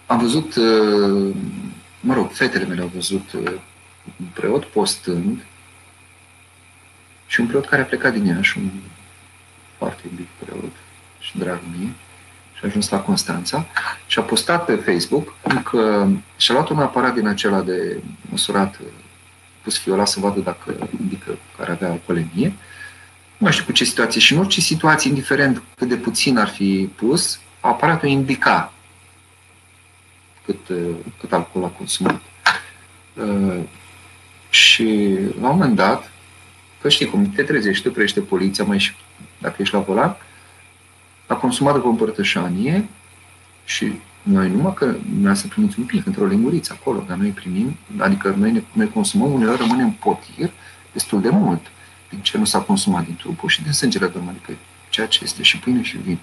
am văzut, uh, mă rog, fetele mele au văzut uh, un preot postând și un preot care a plecat din ea și un foarte iubit preot și drag mie și a ajuns la Constanța și a postat pe Facebook că și-a luat un aparat din acela de măsurat pus fiola să vadă dacă indică care avea alcoolemie. Nu știu cu ce situație și în orice situație, indiferent cât de puțin ar fi pus, aparatul indica cât, cât alcool a consumat. Uh, și la un moment dat, că știi cum te trezești, te oprește poliția, mai și dacă ești la volan, a consumat după împărtășanie și noi numai că noi să primim un pic într-o linguriță acolo, dar noi primim, adică noi, ne, noi consumăm, uneori rămânem potir destul de mult din ce nu s-a consumat din trupul și din sângele Domnului, adică ceea ce este și pâine și vin.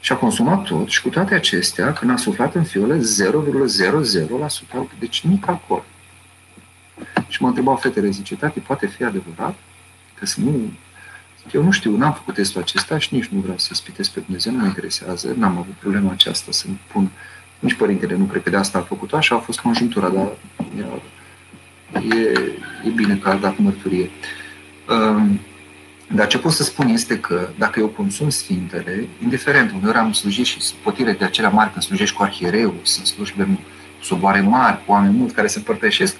Și a consumat tot și cu toate acestea, când a suflat în fiole 0,00%, deci nimic alcool. Și mă întrebau fetele, zice, tati, poate fi adevărat? Că să nu... Eu nu știu, n-am făcut testul acesta și nici nu vreau să spitez pe Dumnezeu, nu mă interesează, n-am avut problema aceasta să-mi pun... Nici părintele nu cred că de asta a făcut-o, așa a fost conjunctura, dar e, e bine că a dat mărturie. Um, dar ce pot să spun este că dacă eu consum Sfintele, indiferent, uneori am slujit și potire de acelea mari când slujești cu arhiereu, sunt slujbe cu soboare mari, cu oameni mulți care se împărtășesc,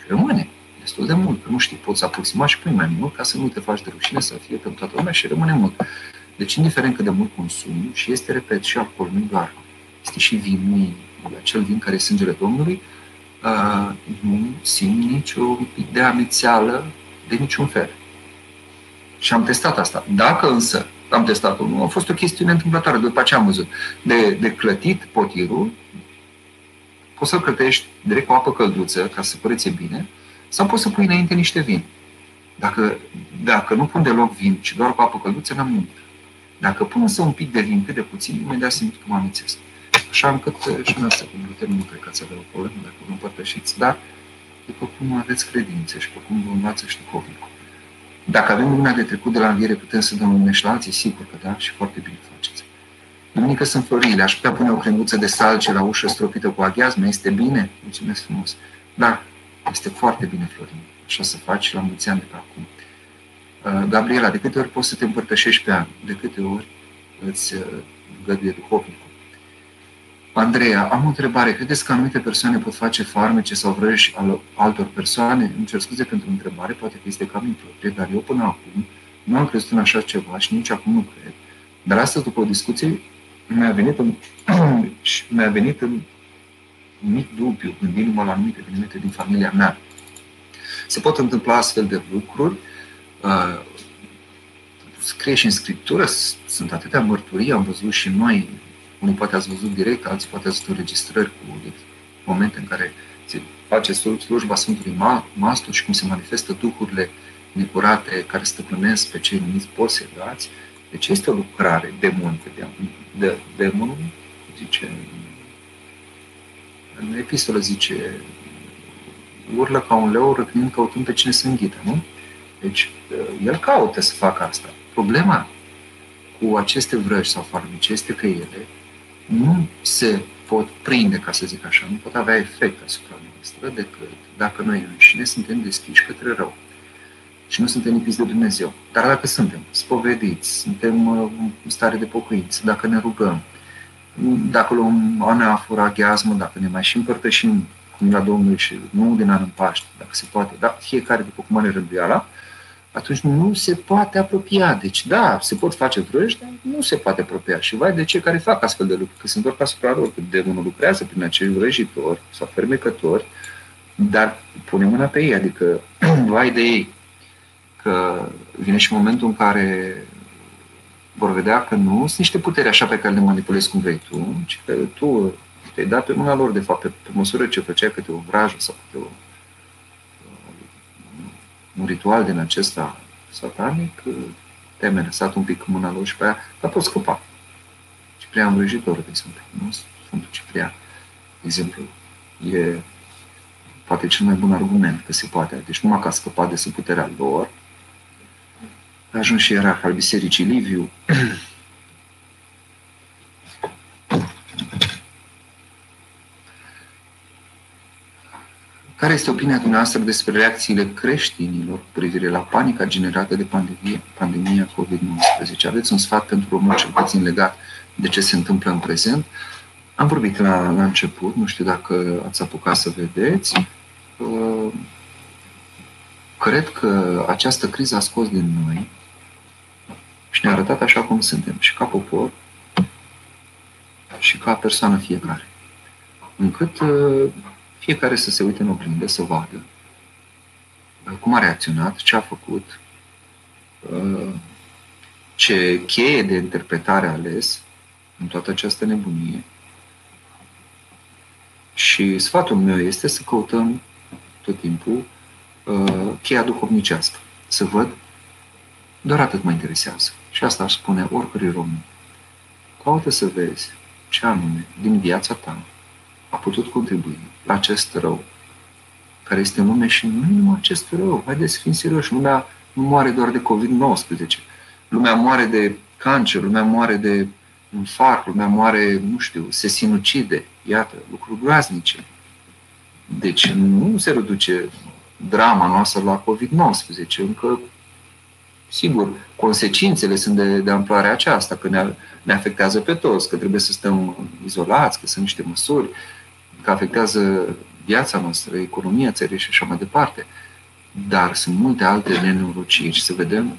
și rămâne destul de mult. Nu știi, poți aproxima și pui mai mult ca să nu te faci de rușine, să fie pentru toată lumea și rămâne mult. Deci, indiferent cât de mult consum, și este, repet, și alcool, nu doar, este și vin, acel vin care e sângele Domnului, uh, nu simt nicio pic de amețeală de niciun fel. Și am testat asta. Dacă însă am testat-o, nu a fost o chestiune întâmplătoare, după ce am văzut, de, de clătit potirul, poți să-l clătești direct cu apă călduță, ca să părețe bine, sau poți să pui înainte niște vin. Dacă, dacă nu pun deloc vin, ci doar cu apă călduță, n-am nimic. Dacă pun însă un pic de vin, cât de puțin, imediat simt că mă amițesc. Așa încât și în asta, cu gluten, nu cred că ați avea o problemă dacă vă împărtășiți, dar după cum aveți credințe și după cum vă învață și duhovnicul. Dacă avem lumina de trecut de la înviere, putem să dăm lumea și la alții, sigur că da, și foarte bine faceți. Duminică sunt florile, aș putea pune o cremuță de salce la ușă stropită cu aghiazmă, este bine? Mulțumesc frumos. Da, este foarte bine, Florin. Așa să faci la mulți ani de pe acum. Uh, Gabriela, de câte ori poți să te împărtășești pe an? De câte ori îți uh, găduie duhovnicul? Andreea, am o întrebare. Credeți că anumite persoane pot face farmece sau vrăji al altor persoane? Îmi cer scuze pentru întrebare, poate că este cam improprie, dar eu până acum nu am crezut în așa ceva și nici acum nu cred. Dar astăzi, după o discuție, mi-a venit în, mi-a venit în mic dubiu, gândindu-mă la anumite evenimente din familia mea. Se pot întâmpla astfel de lucruri, uh, scrie și în scriptură, sunt atâtea mărturii, am văzut și noi, unii poate ați văzut direct, alții poate ați văzut înregistrări cu momente în care se face slujba Sfântului Mastru și cum se manifestă duhurile necurate care stăpânesc pe cei numiți posedați. Deci este o lucrare demonică. De, demonul, zice În epistolă zice, urlă ca un leu răcnind căutând pe cine să înghită, nu? Deci, el caută să facă asta. Problema cu aceste vrăji sau farmice este că ele nu se pot prinde, ca să zic așa, nu pot avea efect asupra noastră decât dacă noi înșine suntem deschiși către rău și nu suntem lipiți de Dumnezeu. Dar dacă suntem spovediți, suntem uh, în stare de pocăință, dacă ne rugăm, dacă luăm o neafura, gheazmă, dacă ne mai și împărtășim cum la Domnul și nu din an în Paște, dacă se poate, da, fiecare după cum are rânduiala, atunci nu se poate apropia. Deci, da, se pot face vrăji, dar nu se poate apropia. Și vai de cei care fac astfel de lucruri, că se întorc asupra lor, că demonul lucrează prin acești vrăjitori sau fermecători, dar pune mâna pe ei, adică vai de ei, că vine și momentul în care vor vedea că nu sunt niște puteri așa pe care le manipulezi cum vrei tu, ci că tu te-ai dat pe mâna lor, de fapt, pe, pe măsură ce făceai câte o vrajă sau câte o, un ritual din acesta satanic, te-ai amenințat un pic mâna lor și pe aia, dar poți scăpa. Ciprian Vrăjitor, de exemplu, nu? Sfântul Ciprian, de exemplu, e poate cel mai bun argument că se poate. Deci numai că a scăpat de sub puterea lor, a ajuns și era al Bisericii Liviu. Care este opinia dumneavoastră despre reacțiile creștinilor cu privire la panica generată de pandemie, pandemia COVID-19? Aveți un sfat pentru român cel puțin legat de ce se întâmplă în prezent? Am vorbit la, la început, nu știu dacă ați apucat să vedeți. Uh, cred că această criză a scos din noi și ne-a arătat așa cum suntem, și ca popor, și ca persoană fiecare. Încât uh, fiecare să se uite în oglindă, să vadă uh, cum a reacționat, ce a făcut, uh, ce cheie de interpretare a ales în toată această nebunie. Și sfatul meu este să căutăm tot timpul cheia duhovnicească. Să văd, doar atât mă interesează. Și asta aș spune oricărui român. Caută să vezi ce anume din viața ta a putut contribui la acest rău care este în lume și nu numai acest rău. Haideți să fim serioși. Lumea nu moare doar de COVID-19. Lumea moare de cancer, lumea moare de infarct, lumea moare, nu știu, se sinucide. Iată, lucruri groaznice. Deci nu se reduce drama noastră la COVID-19. Încă Sigur, consecințele sunt de, de amploare aceasta, că ne, ne afectează pe toți, că trebuie să stăm izolați, că sunt niște măsuri, că afectează viața noastră, economia țării și așa mai departe. Dar sunt multe alte nenorociri și să vedem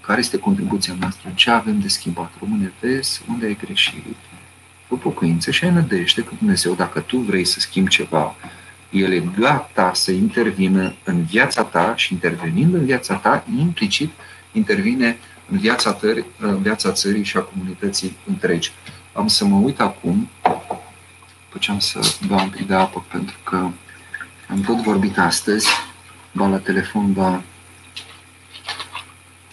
care este contribuția noastră, ce avem de schimbat. Române, vezi unde ai greșit, cu pocăință și ai nădejde că Dumnezeu, dacă tu vrei să schimbi ceva, El e gata să intervină în viața ta și intervenind în viața ta, implicit intervine în viața, tări, în viața țării și a comunității întregi. Am să mă uit acum, după ce am să beau un pic de apă, pentru că am tot vorbit astăzi, ba la telefon, ba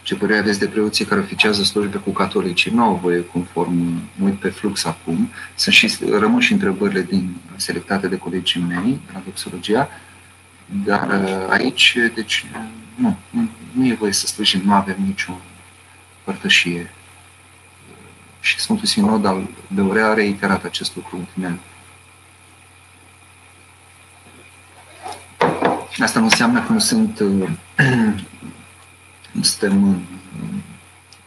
ce părere aveți de preoții care oficează slujbe cu catolicii? Nu au voie conform, mă uit pe flux acum. Sunt și, rămân și întrebările din selectate de colegii mei la doxologia, dar aici, deci, nu, nu, nu e voie să slujim, nu avem nicio părtășie. Și Sfântul Sinod al Beurea a reiterat acest lucru în ultimele Asta nu înseamnă că nu sunt nu suntem în,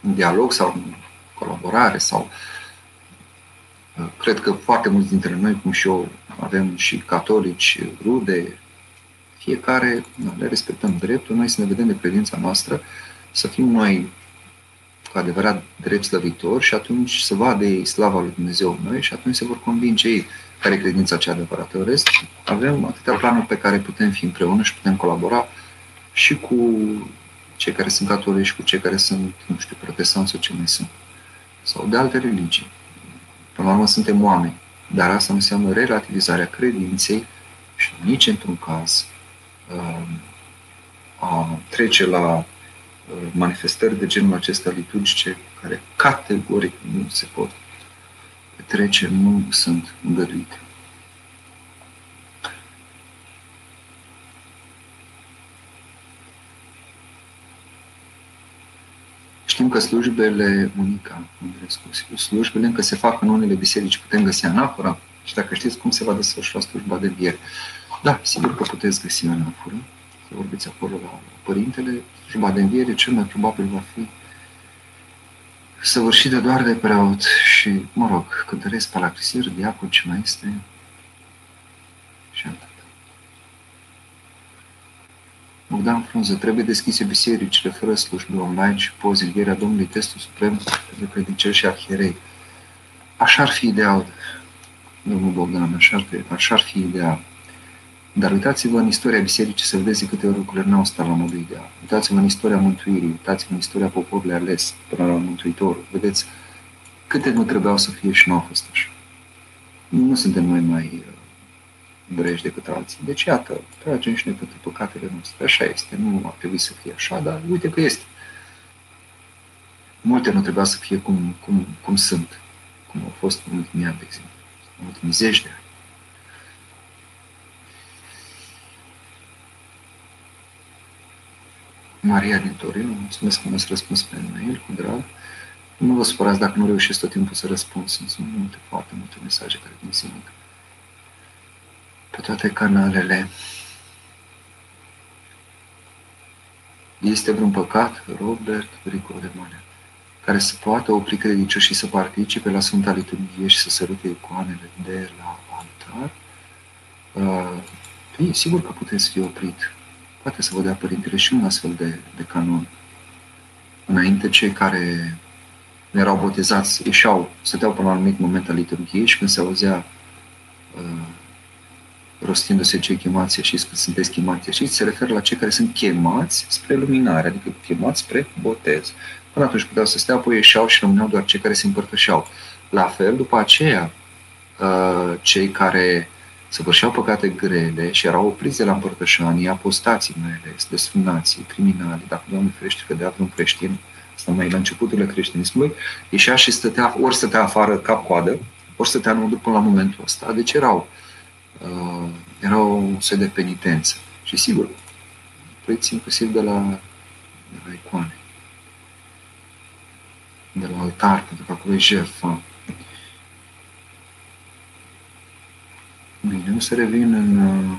în dialog sau în colaborare sau cred că foarte mulți dintre noi, cum și eu, avem și catolici, rude, fiecare da, le respectăm dreptul, noi să ne vedem de credința noastră, să fim noi cu adevărat drept slăvitori și atunci să vadă ei slava lui Dumnezeu în noi și atunci se vor convinge ei care e credința cea adevărată. În rest, avem atâtea planuri pe care putem fi împreună și putem colabora și cu cei care sunt catolici, cu cei care sunt, nu știu, protestanți sau ce mai sunt. Sau de alte religii. Până la urmă suntem oameni. Dar asta nu înseamnă relativizarea credinței și nici într-un caz Um, a trece la uh, manifestări de genul acesta liturgice care categoric nu se pot trece, nu sunt îngăduite. Încă slujbele, Monica Andrescu, slujbele încă se fac în unele biserici, putem găsi anafora și dacă știți cum se va desfășura slujba de viere. Da, sigur că puteți găsi anaforă, să vorbiți acolo la Părintele, slujba de înviere cel mai probabil va fi săvârșită doar de preot și, mă rog, cântăresc palacrisir, diacon, ce mai este, și atât. Bogdan Frunză, trebuie deschise bisericile fără slujbe online și pozi învierea Domnului Testul Suprem pentru credincioși și arhierei. Așa ar fi ideal, domnul Bogdan, așa ar fi, așa ar fi ideal. Dar uitați-vă în istoria bisericii să vedeți câte lucruri nu au stat la modul ideal. Uitați-vă în istoria mântuirii, uitați-vă în istoria poporului ales până la Mântuitorul. Vedeți câte nu trebuiau să fie și nu au fost așa. Nu suntem noi mai greși decât alții. Deci, iată, tragem și noi pentru păcatele noastre. Așa este, nu ar trebui să fie așa, dar uite că este. Multe nu trebuia să fie cum, cum, cum sunt, cum au fost în ultimii ani, de exemplu, în ultimii zeci de ani. Maria din Torino, mulțumesc că mi-ați răspuns pe mail, cu drag. Nu vă supărați dacă nu reușesc tot timpul să răspund, sunt multe, foarte multe mesaje care vin zilnic pe toate canalele. Este vreun păcat, Robert Rico de Mare, care să poată opri credincioșii să participe la Sfânta Liturghie și să sărute icoanele de la altar? Uh, sigur că puteți fi oprit. Poate să vă dea Părintele și un astfel de, de canon. Înainte, cei care erau botezați ieșeau, stăteau până la un anumit moment al liturghiei și când se auzea uh, rostindu-se cei chemați și că sunteți chemați și se referă la cei care sunt chemați spre luminare, adică chemați spre botez. Până atunci puteau să stea, apoi ieșeau și rămâneau doar cei care se împărtășeau. La fel, după aceea, uh, cei care săvârșeau păcate grele și erau opriți de la împărtășanii, apostații mai ales, desfânații, criminali, dacă Doamne ferește că de un creștin, asta mai la începuturile creștinismului, ieșea și stătea, ori stătea afară cap-coadă, ori stătea în până la momentul ăsta. Deci erau uh, era o soi de penitență. Și sigur, plăiți inclusiv de la, de la icoane, de la altar, pentru că acolo e jertfa. Bine, o să revin în... Uh,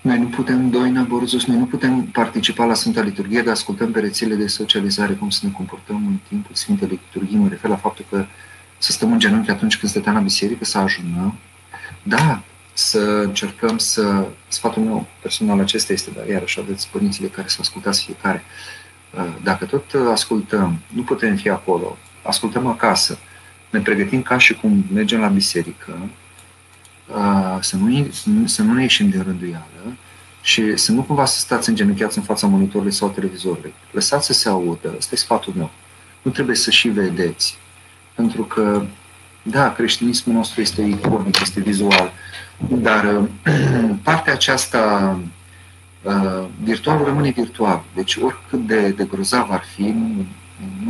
noi nu putem, Doina Borzus, noi nu putem participa la Sfânta Liturghie, dar ascultăm pe rețele de socializare cum să ne comportăm în timpul Sfintei Liturghii. Mă refer la faptul că să stăm în genunchi atunci când stăteam la biserică, să ajungem. Da, să încercăm să... Sfatul meu personal acesta este, dar iarăși aveți părinții care să ascultați fiecare. Uh, dacă tot ascultăm, nu putem fi acolo, ascultăm acasă, ne pregătim ca și cum mergem la biserică, uh, să nu, să nu ne ieșim de rânduială și să nu cumva să stați îngenunchiați în fața monitorului sau televizorului. Lăsați să se audă, ăsta e sfatul meu. Nu trebuie să și vedeți. Pentru că, da, creștinismul nostru este iconic, este vizual, dar partea aceasta uh, virtual rămâne virtual. Deci oricât de, de grozav ar fi, nu,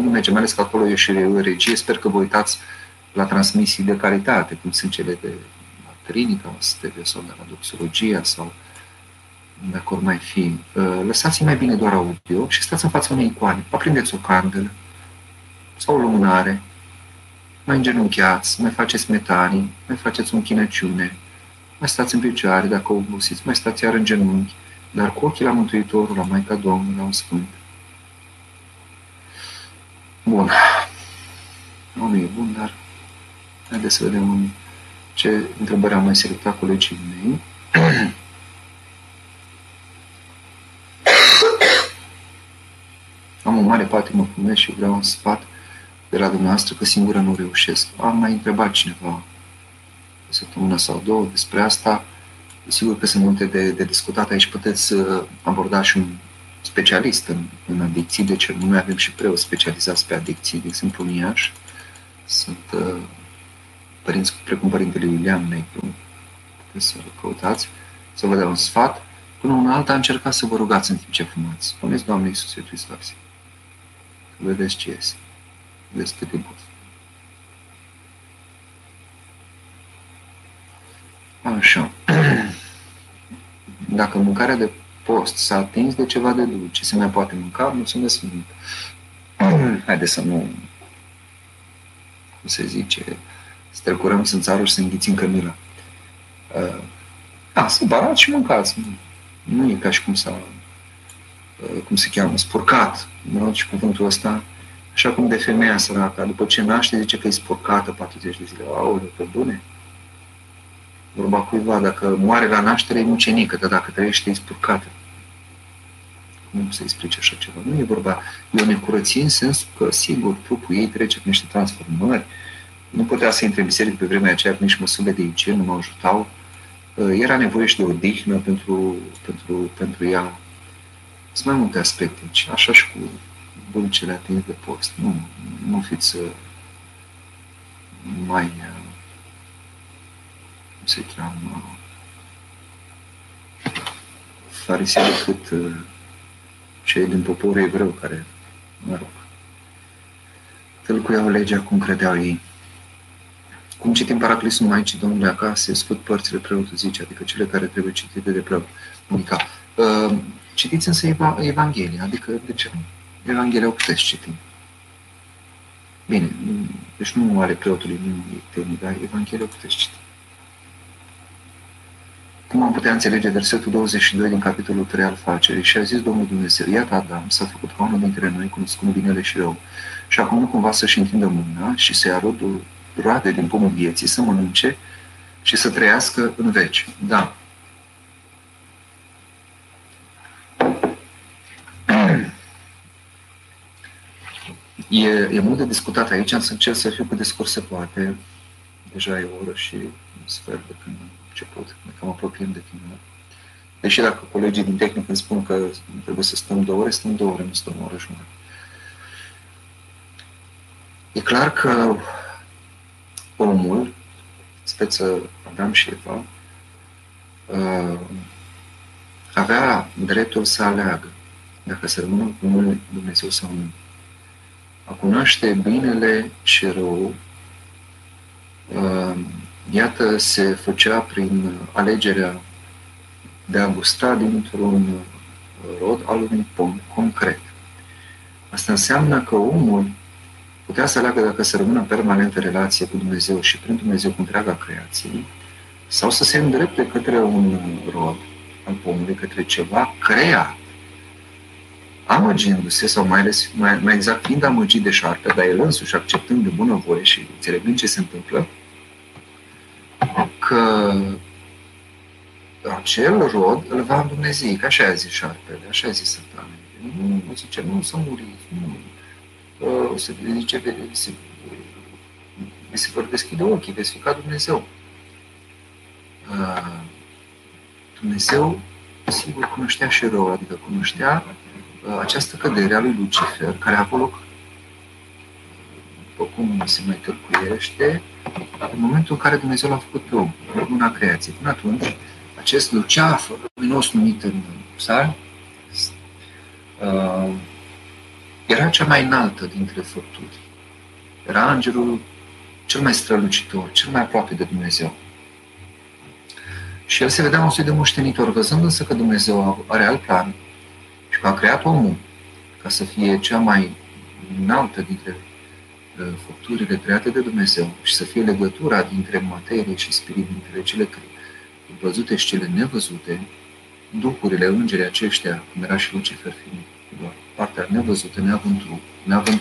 nu merge, mai ales că acolo e și regie, sper că vă uitați la transmisii de calitate, cum sunt cele de la Trinica sau de la Doxologia sau dacă ori mai fi. Uh, lăsați mai bine doar audio și stați în fața unei icoane. Aprindeți o candelă sau o lumânare mai îngenunchiați, mai faceți metanii, mai faceți o închinăciune, mai stați în picioare dacă o obosiți, mai stați iar în genunchi, dar cu ochii la Mântuitorul, la Maica Domnului, la un Sfânt. Bun. Nu e bun, dar haideți să vedem ce întrebări am mai selectat colegii mei. am o mare patimă cu și vreau un sfat de la dumneavoastră că singură nu reușesc. Am mai întrebat cineva o săptămână sau două despre asta. Sigur că sunt multe de, de discutat aici. Puteți uh, aborda și un specialist în, în adicții, de ce nu noi avem și preoți specializați pe adicții, de exemplu în Iași. Sunt uh, părinți precum Părintele Iulian Negru, puteți să-l căutați, să vă dea un sfat. Până una alta încercați să vă rugați în timp ce fumați. Spuneți, Doamne Iisuse Hristos, vedeți ce este despre timpul Așa. Dacă mâncarea de post, s-a atins de ceva de dulce, se mai poate mânca, mulțumesc mult. Haideți să nu, cum se zice, strecurăm țară și să înghițim cămila. Uh, da, să barat și mâncați. Nu e ca și cum s-a, uh, cum se cheamă, spurcat. Nu și cuvântul ăsta. Așa cum de femeia săracă, după ce naște, zice că e spurcată 40 de zile. Aoleu, pe bune? Vorba cuiva, dacă moare la naștere, e mucenică, dar dacă trăiește, e spurcată. Cum să explice așa ceva? Nu e vorba, e o necurăție în sens că, sigur, trupul ei trece prin niște transformări, nu putea să intre în biserică pe vremea aceea, nici măsurile de igienă nu mă aujutau. Uh, era nevoie și de odihnă pentru, pentru, pentru ea. Sunt mai multe aspecte. Așa și cu dulcele atins de post. Nu, nu fiți uh, mai, uh, cum se cheamă, farisei decât cei din poporul evreu care, mă rog, tălcuiau legea cum credeau ei. Cum citim Paraclisul Maicii Domnului acasă, scot părțile preotul zice, adică cele care trebuie citite de preot. Adică, uh, citiți însă Evanghelia, adică de ce nu? Evanghelia o puteți citi. Bine, deci nu are preotului nimeni tehnic, dar Evanghelia o puteți citi. Cum am putea înțelege versetul 22 din capitolul 3 al facerii? Și a zis Domnul Dumnezeu, iată Adam s-a făcut ca unul dintre noi, cunoscând binele și rău. Și acum nu cumva să-și întindă mâna și să ia rodul roade din pomul vieții, să mănânce și să trăiască în veci. Da. E, e mult de discutat aici, însă încerc să fiu cât de scurt se poate. Deja e o oră și un sfert de când am început, ne cam apropiem de final. Deși dacă colegii din tehnică îmi spun că trebuie să stăm două ore, stăm două ore, nu stăm o oră jumătate. E clar că omul, speță Adam și Eva, uh, avea dreptul să aleagă dacă să rămână cu numele Dumnezeu sau nu. A cunoaște binele și rău, uh, iată, se făcea prin alegerea de a gusta dintr-un rod al unui pom concret. Asta înseamnă că omul putea să aleagă dacă să rămână în permanentă relație cu Dumnezeu și prin Dumnezeu cu întreaga creație, sau să se îndrepte către un rod al pomului, către ceva creat, amăgindu-se, sau mai, ales, mai, mai exact fiind amăgit de șarpe, dar el însuși acceptând de bună voie și înțelegând ce se întâmplă, că acel rod îl va îndumnezei, că așa a zis șarpele, așa a zis satanul. Nu, nu zice, nu să muriți, nu, o să zice, se, se vor deschide ochii, veți fi ca Dumnezeu. Dumnezeu, sigur, cunoștea și rău, adică cunoștea această cădere a lui Lucifer, care a avut loc, după cum se mai târcuiește, în momentul în care Dumnezeu l-a făcut pe om, în luna creației. Până atunci, acest luceafă, luminos numit în psalm, era cea mai înaltă dintre făpturi. Era îngerul cel mai strălucitor, cel mai aproape de Dumnezeu. Și el se vedea un soi de moștenitor, văzând însă că Dumnezeu are alt plan și că a creat omul ca să fie cea mai înaltă dintre uh, făpturile create de Dumnezeu și să fie legătura dintre materie și spirit, dintre cele văzute și cele nevăzute, duhurile, îngerii aceștia, cum era și Lucifer fiind doar partea nevăzută, neavând trup, neavând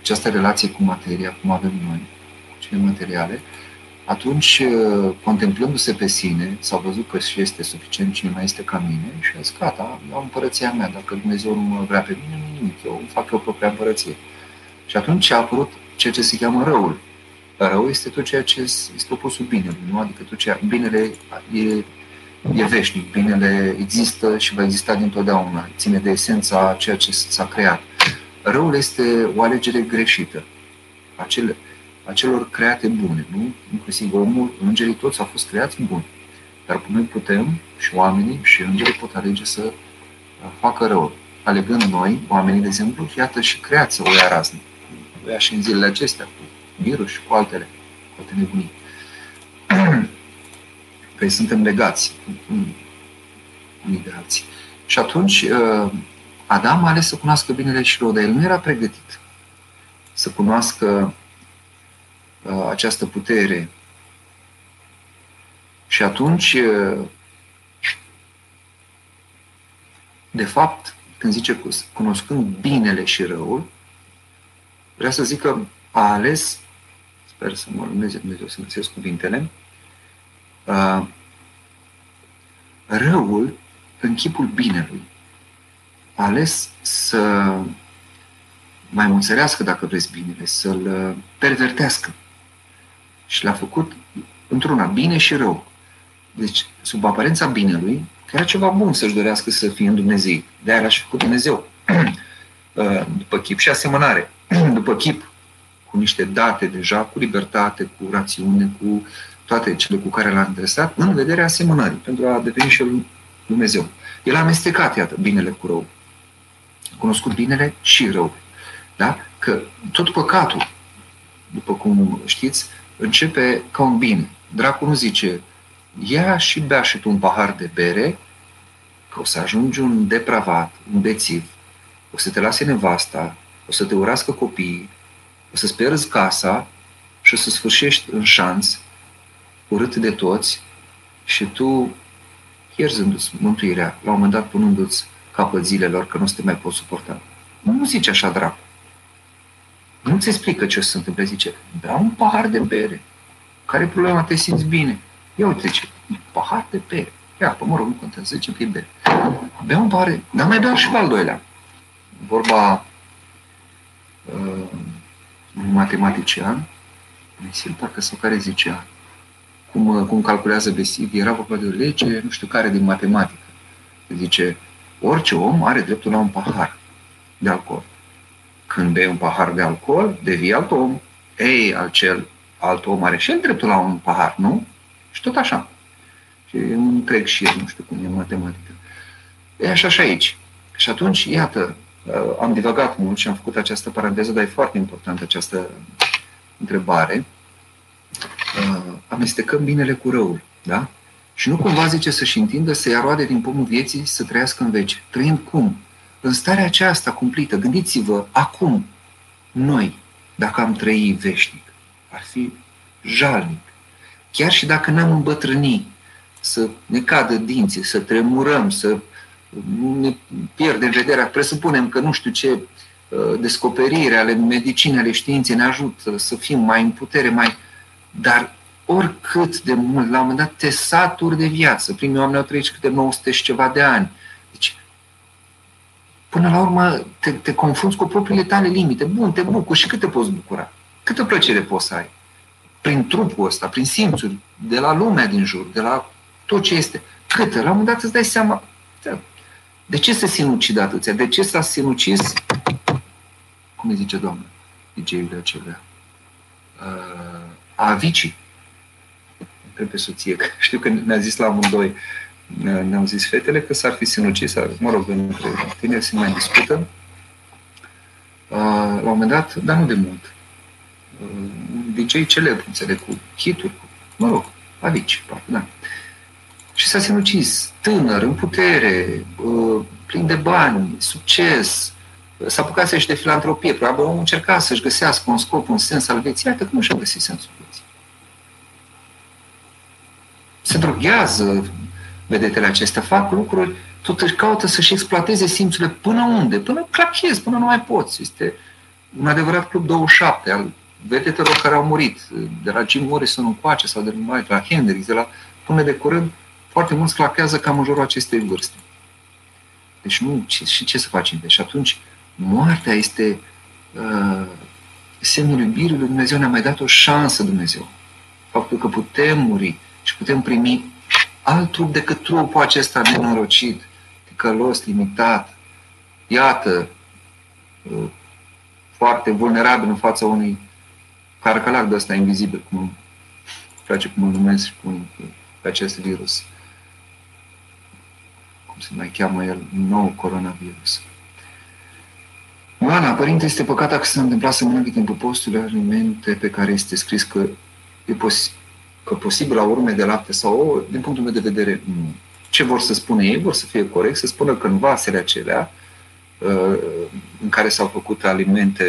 această relație cu materia, cum avem noi, cu cele materiale, atunci, uh, contemplându-se pe sine, s-a văzut că și este suficient cine mai este ca mine și a zis, gata, am împărăția mea, dacă Dumnezeu nu mă vrea pe mine, nu nimic, eu fac eu propria împărăție. Și atunci a apărut ceea ce se cheamă răul. Rău este tot ceea ce este opusul binelui, nu? Adică tot ceea, binele e e veșnic, binele există și va exista dintotdeauna, ține de esența ceea ce s-a creat. Răul este o alegere greșită acele, acelor create bune, nu? Inclusiv omul, îngerii toți au fost creați buni. Dar noi putem, și oamenii, și îngerii pot alege să facă rău. Alegând noi, oamenii, de exemplu, iată și creați o ia raznă. O ia și în zilele acestea, cu virus și cu altele, cu alte nebunii că suntem legați unii de alții. Și atunci uh, Adam a ales să cunoască binele și rău, dar el nu era pregătit să cunoască uh, această putere. Și atunci, uh, de fapt, când zice cunoscând binele și răul, vrea să zic că a ales, sper să mă Dumnezeu, Dumnezeu să găsesc cuvintele, uh, răul în chipul binelui. A ales să mai muțărească, dacă vreți, binele, să-l uh, pervertească. Și l-a făcut într-una, bine și rău. Deci, sub aparența binelui, că era ceva bun să-și dorească să fie în Dumnezeu. De-aia l-a și făcut Dumnezeu. Uh, după chip și asemănare. După chip, cu niște date deja, cu libertate, cu rațiune, cu toate cele cu care l-a adresat, în vederea asemănării, pentru a deveni și el Dumnezeu. El a amestecat, iată, binele cu rău. A cunoscut binele și rău. Da? Că tot păcatul, după cum știți, începe ca un bine. Dracul nu zice, ia și bea și tu un pahar de bere, că o să ajungi un depravat, un bețiv, o să te lase nevasta, o să te urască copiii, o să-ți pierzi casa și o să sfârșești în șanț, urât de toți, și tu pierzându-ți mântuirea, la un moment dat punându-ți capăt zilelor, că nu te mai poți suporta. Nu zice așa, dracu. Nu-ți explică ce se întâmplă. Zice, bea un pahar de bere. Care e problema? Te simți bine. Ia uite ce, un pahar de bere. Ia, pe mă rog, nu contează, zice că e bere. Bea un pahar, dar mai bea și pe al doilea. Vorba uh, un matematician, Mesil, parcă sau care zicea, cum, cum calculează Besiv, era vorba de o lege, nu știu care, din matematică. Zice, orice om are dreptul la un pahar de alcool. Când bei un pahar de alcool, devii alt om. Ei, acel alt om are și el dreptul la un pahar, nu? Și tot așa. Și e un întreg șir, nu știu cum e matematică. E așa și aici. Și atunci, iată, uh, am divagat mult și am făcut această paranteză, dar e foarte importantă această întrebare. Uh, amestecăm binele cu răul, da? Și nu cumva zice să-și întindă, să ia roade din pomul vieții, să trăiască în veci. Trăind cum? În starea aceasta cumplită. Gândiți-vă, acum, noi, dacă am trăi veșnic, ar fi jalnic. Chiar și dacă n-am îmbătrâni, să ne cadă dinții, să tremurăm, să ne pierdem vederea, presupunem că nu știu ce uh, descoperire ale medicinei, ale științei ne ajută să fim mai în putere, mai... Dar oricât de mult, la un moment dat, te saturi de viață. Primii oameni au trăit câte 900 și ceva de ani. Deci, până la urmă, te, te confrunți cu propriile tale limite. Bun, te bucuri și cât te poți bucura? Câtă plăcere poți să ai? Prin trupul ăsta, prin simțuri, de la lumea din jur, de la tot ce este. Câtă? La un moment dat îți dai seama, de ce se sinucide atâția? De ce s-a sinucis, cum îi zice doamna, DJ-urile acelea, uh, avicii întreb pe soție, că știu că ne-a zis la amândoi, ne-au zis fetele că s-ar fi sinucis, mă rog, între tine se mai discută. La un moment dat, dar nu de mult, DJ celebru, înțeleg, cu hituri, cu, mă rog, avici, da. Și s-a sinucis, tânăr, în putere, plin de bani, succes, s-a apucat să-și de filantropie, probabil omul încerca să-și găsească un scop, un sens al vieții, iată că nu și-a găsit sensul vieții. Se droghează vedetele acestea, fac lucruri, tot își caută să-și exploateze simțurile până unde? Până clachez, până nu mai poți. Este un adevărat club 27 al vedetelor care au murit, de la Jim Morrison încoace sau de la, la Hendrix, de la până de curând, foarte mulți clachează cam în jurul acestei vârste. Deci nu, ce, și ce să facem? Deci atunci, moartea este uh, semnul iubirii lui Dumnezeu, ne-a mai dat o șansă Dumnezeu. Faptul că putem muri, și putem primi alt trup decât trupul acesta nenorocit, ticălos, limitat. Iată, uh, foarte vulnerabil în fața unui carcalac de ăsta invizibil, cum place cum îl numesc cum, pe acest virus. Cum se mai cheamă el? Nou coronavirus. Oana, părinte, este păcat dacă se întâmpla să mănâncă timpul postului alimente pe care este scris că e posibil că posibil la urme de lapte sau ouă, din punctul meu de vedere, nu. ce vor să spună ei, vor să fie corect, să spună că în vasele acelea uh, în care s-au făcut alimente,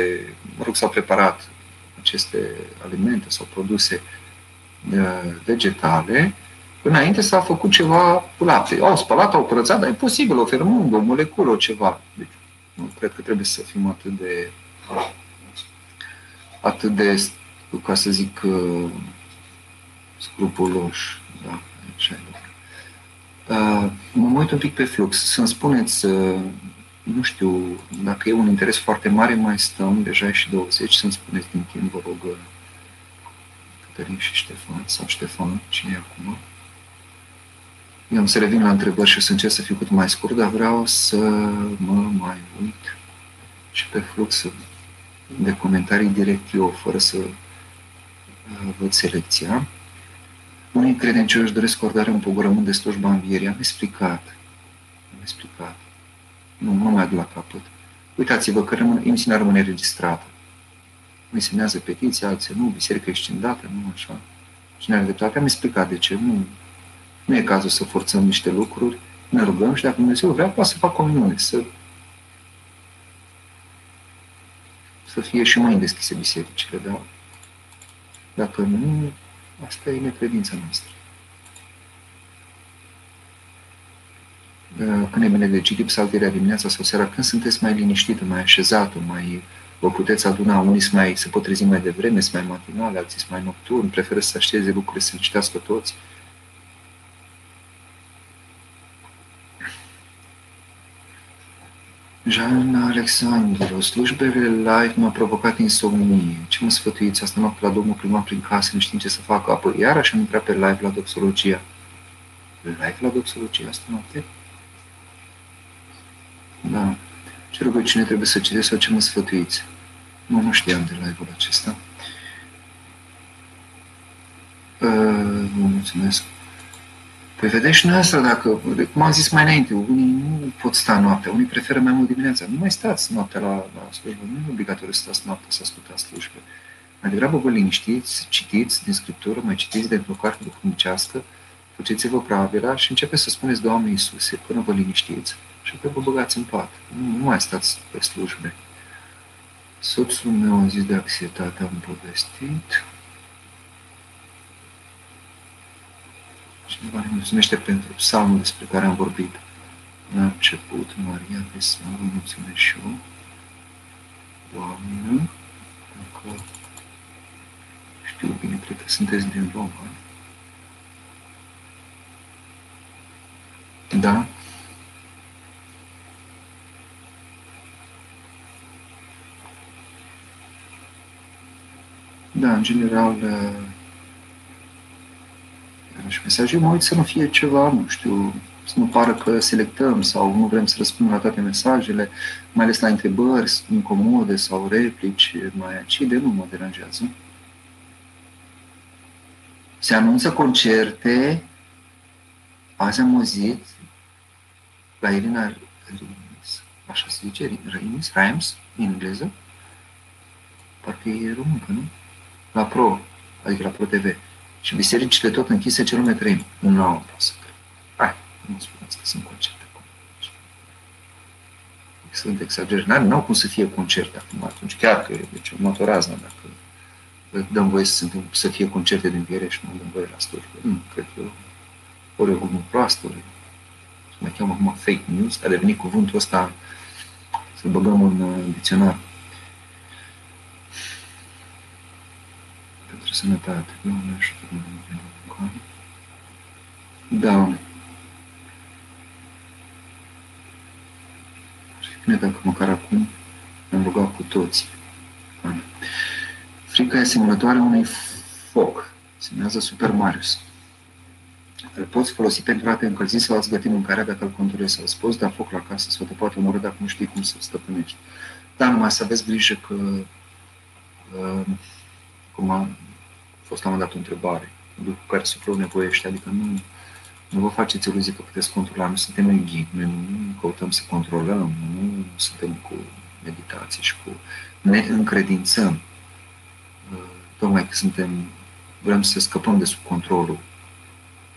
mă rog, s-au preparat aceste alimente sau produse uh, vegetale, înainte s-a făcut ceva cu lapte. Au spălat, au curățat, dar e posibil, o fermungă, o moleculă, o ceva. Deci, nu cred că trebuie să fim atât de atât de, ca să zic, uh, scrupuloși. Da, așa uh, mă uit un pic pe flux. Să-mi spuneți, uh, nu știu, dacă e un interes foarte mare, mai stăm, deja e și 20, să-mi spuneți din timp, vă rog, Cătălin și Ștefan, sau Ștefan, cine e acum? Eu am să revin la întrebări și o să încerc să fiu cât mai scurt, dar vreau să mă mai uit și pe flux de comentarii direct eu, fără să uh, văd selecția. Unii credincioși doresc ordarea un pogorământ de slujba învierii. Am explicat. Am explicat. Nu, nu mai aduc la capăt. Uitați-vă că rămâne, emisiunea rămâne registrată. Nu semnează petiția, alții nu, biserica scindată, nu așa. Cine are dreptate? Am explicat de ce. Nu, nu e cazul să forțăm niște lucruri. Ne rugăm și dacă Dumnezeu vrea, poate să facă comuniune, să să fie și mai deschise bisericile, da? Dacă nu, asta e necredința noastră. Când e bine de citit psaltirea dimineața sau seara, când sunteți mai liniștită, mai așezată, mai vă puteți aduna, unii mai, se pot trezi mai devreme, sunt mai matinale, alții sunt mai nocturni, preferă să așteze lucrurile, să le citească toți. Jean Alexandru, slujbele live m-a provocat insomnie. Ce mă sfătuiți? Asta noapte la Domnul prima prin casă, nu știm ce să facă. Apoi iarăși am intrat pe live la doxologia. Live la doxologia asta noapte? Da. Ce rugăciune trebuie să citesc sau ce mă sfătuiți? Nu, nu știam de live-ul acesta. Uh, vă mulțumesc. Păi vedeți și noastră, dacă, cum am zis mai înainte, unii nu pot sta noaptea, unii preferă mai mult dimineața. Nu mai stați noaptea la, la slujbă, nu e obligatoriu să stați noaptea să ascultați slujbe. Mai degrabă vă liniștiți, citiți din Scriptură, mai citiți de o carte duhovnicească, faceți-vă pravila și începeți să spuneți Doamne Iisuse până vă liniștiți și apoi vă băgați în pat. Nu, nu mai stați pe slujbe. Soțul meu a zis de anxietate, am povestit. Cineva ne mulțumește pentru psalmul despre care am vorbit la început. Maria de Slavă, mulțumesc și eu. Doamne, încă știu bine, cred că sunteți din Roma. Da? Da, în general, și mesaje, mă uit să nu fie ceva, nu știu, să nu pară că selectăm sau nu vrem să răspundem la toate mesajele, mai ales la întrebări incomode sau replici mai acide, nu mă deranjează. Se anunță concerte, azi am auzit la Irina Rimes, așa se zice, Rimes, Rimes, în engleză, parcă e româncă, nu? La Pro, adică la Pro TV și bisericile tot închise, ce lume trăim? Nu am pot să cred. Hai, nu spuneți că sunt concerte acum. Sunt exagerări. Nu au cum să fie concerte acum atunci. Chiar că e deci, o raznă dacă dăm voie să, să fie concerte din viere și nu dăm voie la slujbă. Nu, cred că ori o glumă proastă, ori se mai cheamă acum fake news, a devenit cuvântul ăsta să-l băgăm în, în dicționar. Sănătate. Doamne ajută Da. Ar fi bine dacă măcar acum am rugat cu toți. Frica e asemănătoare unui foc. Semnează Super Marius. Îl poți folosi pentru a te încălzi sau a-ți găti mâncarea dacă îl controlezi sau îți poți da foc la casă sau te poate omorâ dacă nu știi cum să stăpânești. Dar numai să aveți grijă că uh, cum am, fost la un dat o întrebare, lucru care suflul nevoiește, adică nu, nu vă faceți iluzii că puteți controla, nu suntem înghini, noi nu căutăm să controlăm, nu suntem cu meditație și cu... ne încredințăm, uh, tocmai că suntem, vrem să scăpăm de sub controlul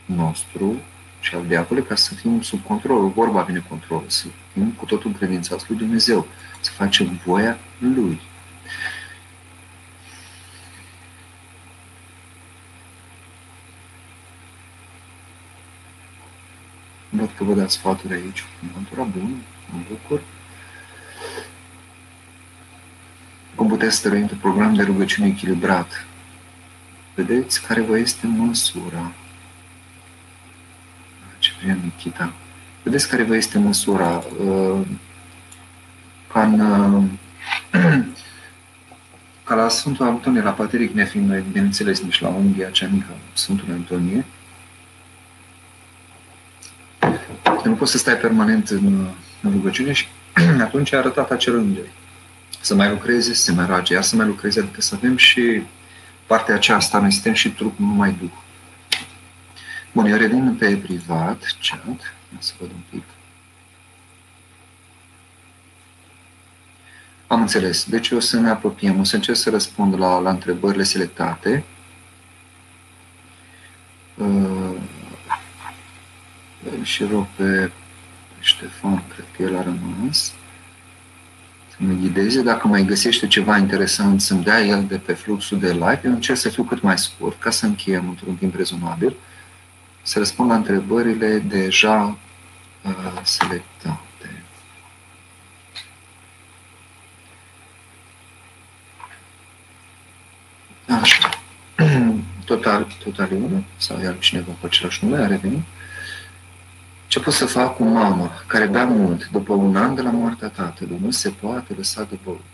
nostru, și al diavolului ca să fim sub control. Vorba vine control, să fim cu totul credințați lui Dumnezeu, să facem voia Lui. Văd că vă dați sfaturi aici, mântura bună, mă bucur. Cum puteți stărui într-un program de rugăciune echilibrat? Vedeți care vă este măsura. Ciprian Nikita. Vedeți care vă este măsura. Uh, ca, în, uh, ca la Sfântul Antonie, la Pateric, ne fiind noi, bineînțeles, nici la unghia cea mică, Sfântul Antonie, că nu poți să stai permanent în, în rugăciune și atunci a arătat acel înger. Să mai lucreze, să se mai roage, iar să mai lucreze, adică să avem și partea aceasta, noi suntem și trup, nu numai Duh. Bun, eu revin pe privat, chat, să văd un pic. Am înțeles. Deci o să ne apropiem, o să încerc să răspund la, la întrebările selectate. Uh, și rog pe Ștefan, cred că el a rămas, să mă ghideze. Dacă mai găsește ceva interesant să-mi dea el de pe fluxul de live, eu încerc să fiu cât mai scurt, ca să încheiem într-un timp rezonabil, să răspund la întrebările deja uh, selectate. Așa. Total, total sau iar cineva cu același nume a revenit. Ce pot să fac cu mama care bea mult după un an de la moartea tatălui? Nu se poate lăsa de băut.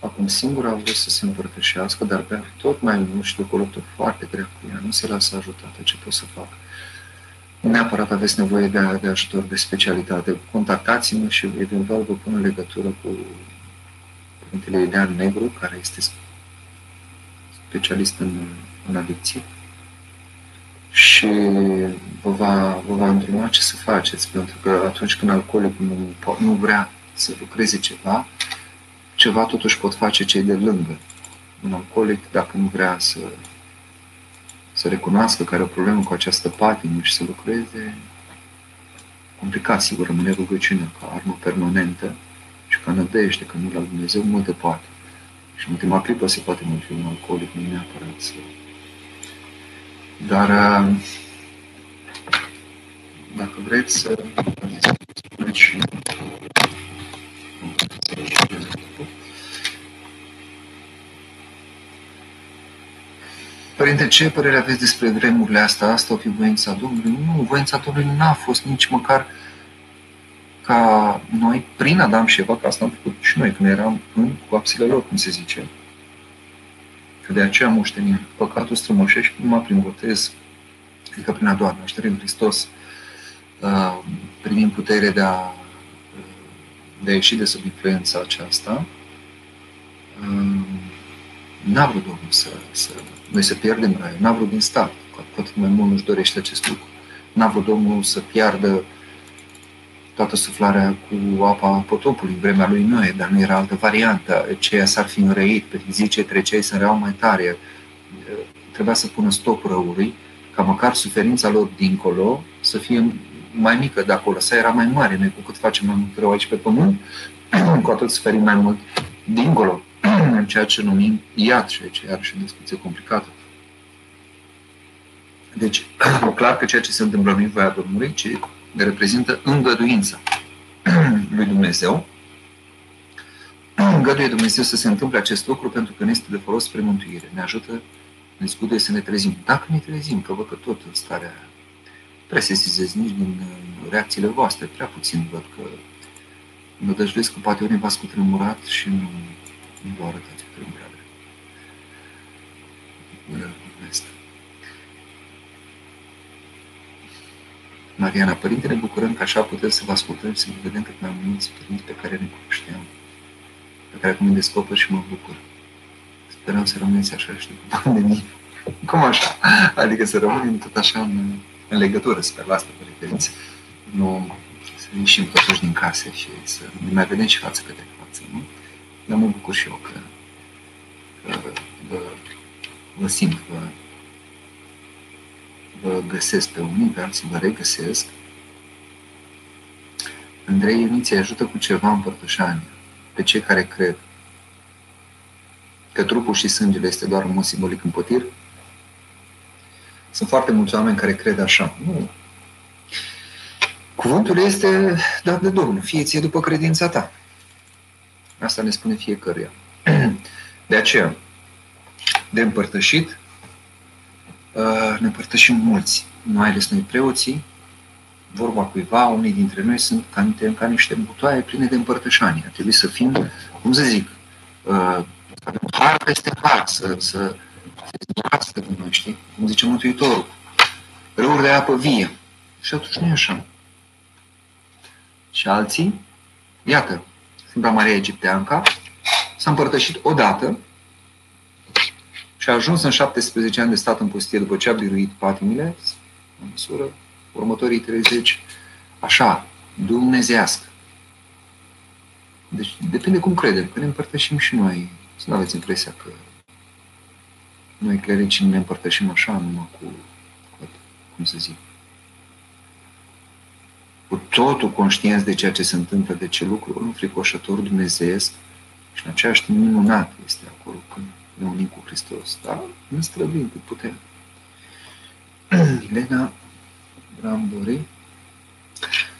Acum singur a vrut să se împărtășească, dar bea tot mai mult și de tot foarte grea cu ea. Nu se lasă ajutată. Ce pot să fac? Neapărat aveți nevoie de, de ajutor de specialitate. Contactați-mă și eventual vă pun în legătură cu Părintele Ideal Negru, care este specialist în, în adicție și vă va, vă va îndruma ce să faceți, pentru că atunci când alcoolicul nu, nu vrea să lucreze ceva, ceva totuși pot face cei de lângă. Un alcoolic, dacă nu vrea să, să recunoască că are o problemă cu această patimă și să lucreze, complicat, sigur, rămâne rugăciunea ca armă permanentă și ca nădejde, că nu la Dumnezeu multe poate. Și în ultima clipă se poate mânti un alcoolic, nu neapărat să dar uh, dacă vreți să spuneți și Părinte, ce părere aveți despre vremurile astea? Asta o fi voința Domnului? Nu, voința Domnului n-a fost nici măcar ca noi, prin Adam și Eva, că asta am făcut și noi când eram în coapsile lor, cum se zice, Că de aceea moștenim păcatul strămoșești numai prin botez, adică prin a doua naștere în Hristos, uh, primim putere de a, de a ieși de sub influența aceasta. Uh, n-a vrut Domnul să, să, noi să pierdem raiul, n-a vrut din start, cu atât mai mult nu-și dorește acest lucru. N-a vrut Domnul să piardă toată suflarea cu apa potopului în vremea lui Noe, dar nu era altă variantă. Ceea s-ar fi înrăit, pe zi ce treceai să reau mai tare. Trebuia să pună stop răului, ca măcar suferința lor dincolo să fie mai mică, dacă o lăsa era mai mare. Noi cu cât facem mai mult rău aici pe pământ, cu atât suferim mai mult dincolo, în ceea ce numim iad și aici iarăși o discuție complicată. Deci, clar că ceea ce se întâmplă nu i voia Domnului, ci reprezintă îngăduința lui Dumnezeu. Îngăduie Dumnezeu să se întâmple acest lucru pentru că ne este de folos spre mântuire. Ne ajută, ne scude să ne trezim. Dacă ne trezim, că văd că tot în starea prea sesizez nici din reacțiile voastre, prea puțin văd că mă dăjduiesc că poate unii v-ați cutremurat și nu, nu vă arătați cutremurarea. Mariana, Părinte, ne bucurăm că așa putem să vă ascultăm și să vă vedem cât mai mulți părinți pe care ne cunoșteam, pe care acum îi descoper și mă bucur. Sperăm să rămâneți așa și după pandemie. Cum așa? Adică să rămânem tot așa în, în legătură, sper la asta vă referiți. Nu să ieșim totuși din case și să ne mai vedem și față către față, nu? Dar mă bucur și eu că, că vă, vă simt, vă, vă găsesc pe unii, pe alții vă regăsesc. Andrei Ioniție ajută cu ceva împărtășanie pe cei care cred că trupul și sângele este doar un mod simbolic în potir. Sunt foarte mulți oameni care cred așa. Nu. Cuvântul este dat de Domnul, fie ție după credința ta. Asta ne spune fiecăruia. De aceea, de împărtășit, uh, ne împărtășim mulți, mai ales noi preoții, vorba cuiva, unii dintre noi sunt ca, ca niște butoaie pline de împărtășanie. Ar trebui să fim, cum să zic, uh, avem har peste har, să, să, să de noi, știi? Cum zice Mântuitorul. Râuri de apă vie. Și atunci nu e așa. Și alții, iată, Sfânta Maria Egipteanca s-a împărtășit odată și a ajuns în 17 ani de stat în pustie după ce a biruit patimile, în măsură următorii 30, așa, dumnezească. Deci depinde cum credem, că ne împărtășim și noi. Să nu aveți impresia că noi clericii ne împărtășim așa numai cu, cu, cum să zic, cu totul conștienți de ceea ce se întâmplă, de ce lucru înfricoșător dumnezeiesc și în același timp minunat este acolo când ne unim cu Hristos. Da? Ne străduim cât putem. Elena Brambori.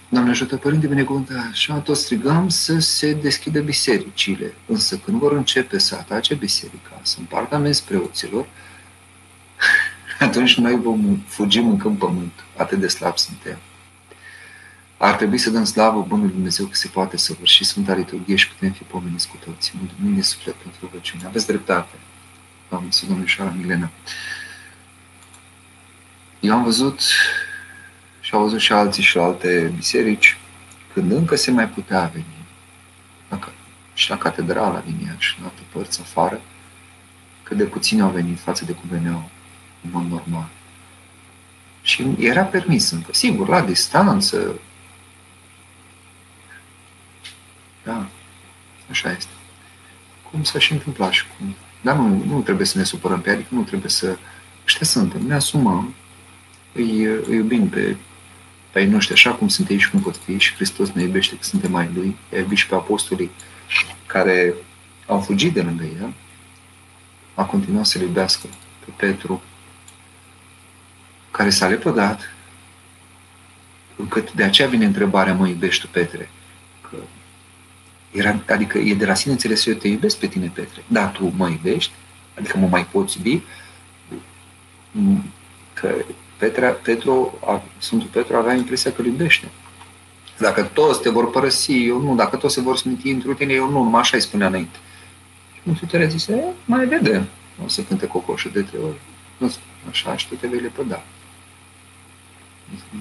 Doamne ajută, Părinte Binecuvântat, așa tot strigăm să se deschidă bisericile. Însă când vor începe să atace biserica, să împartă amenzi preoților, atunci noi vom fugi în câmp pământ. Atât de slab suntem. Ar trebui să dăm slavă Bunului Dumnezeu că se poate săvârși Sfânta Liturghie și putem fi pomeniți cu toții. Mulțumim de suflet pentru rugăciune. Aveți dreptate. Doamne, să domnișoara Milena. Eu am văzut și au văzut și alții și la alte biserici, când încă se mai putea veni, și la catedrala din ea și în alte părți afară, cât de puțini au venit față de cum veneau în mod normal. Și era permis încă, sigur, la distanță. Da, așa este. Cum s-a și întâmplat și cum. Dar nu, nu trebuie să ne supărăm pe adică nu trebuie să... Ăștia suntem, ne asumăm, îi, îi iubim pe pe ai noștri așa cum sunt ei și cum pot fi și Hristos ne iubește că suntem mai Lui. I-a iubit și pe apostolii care au fugit de lângă El. A continuat să-L iubească pe Petru, care s-a lepădat, încât de aceea vine întrebarea, mă iubești tu, Petre? Că era, adică e de la sine înțeles, eu te iubesc pe tine, Petre. Da, tu mă iubești, adică mă mai poți iubi, că Petra, Petru, Sfântul Petru avea impresia că îl iubește. Dacă toți te vor părăsi, eu nu. Dacă toți se vor sminti într tine, eu nu. Numai așa îi spunea înainte. Și Mântuitorul zise, mai vedem. O să cânte cocoșul de trei ori. Nu, așa și tu te vei lepăda.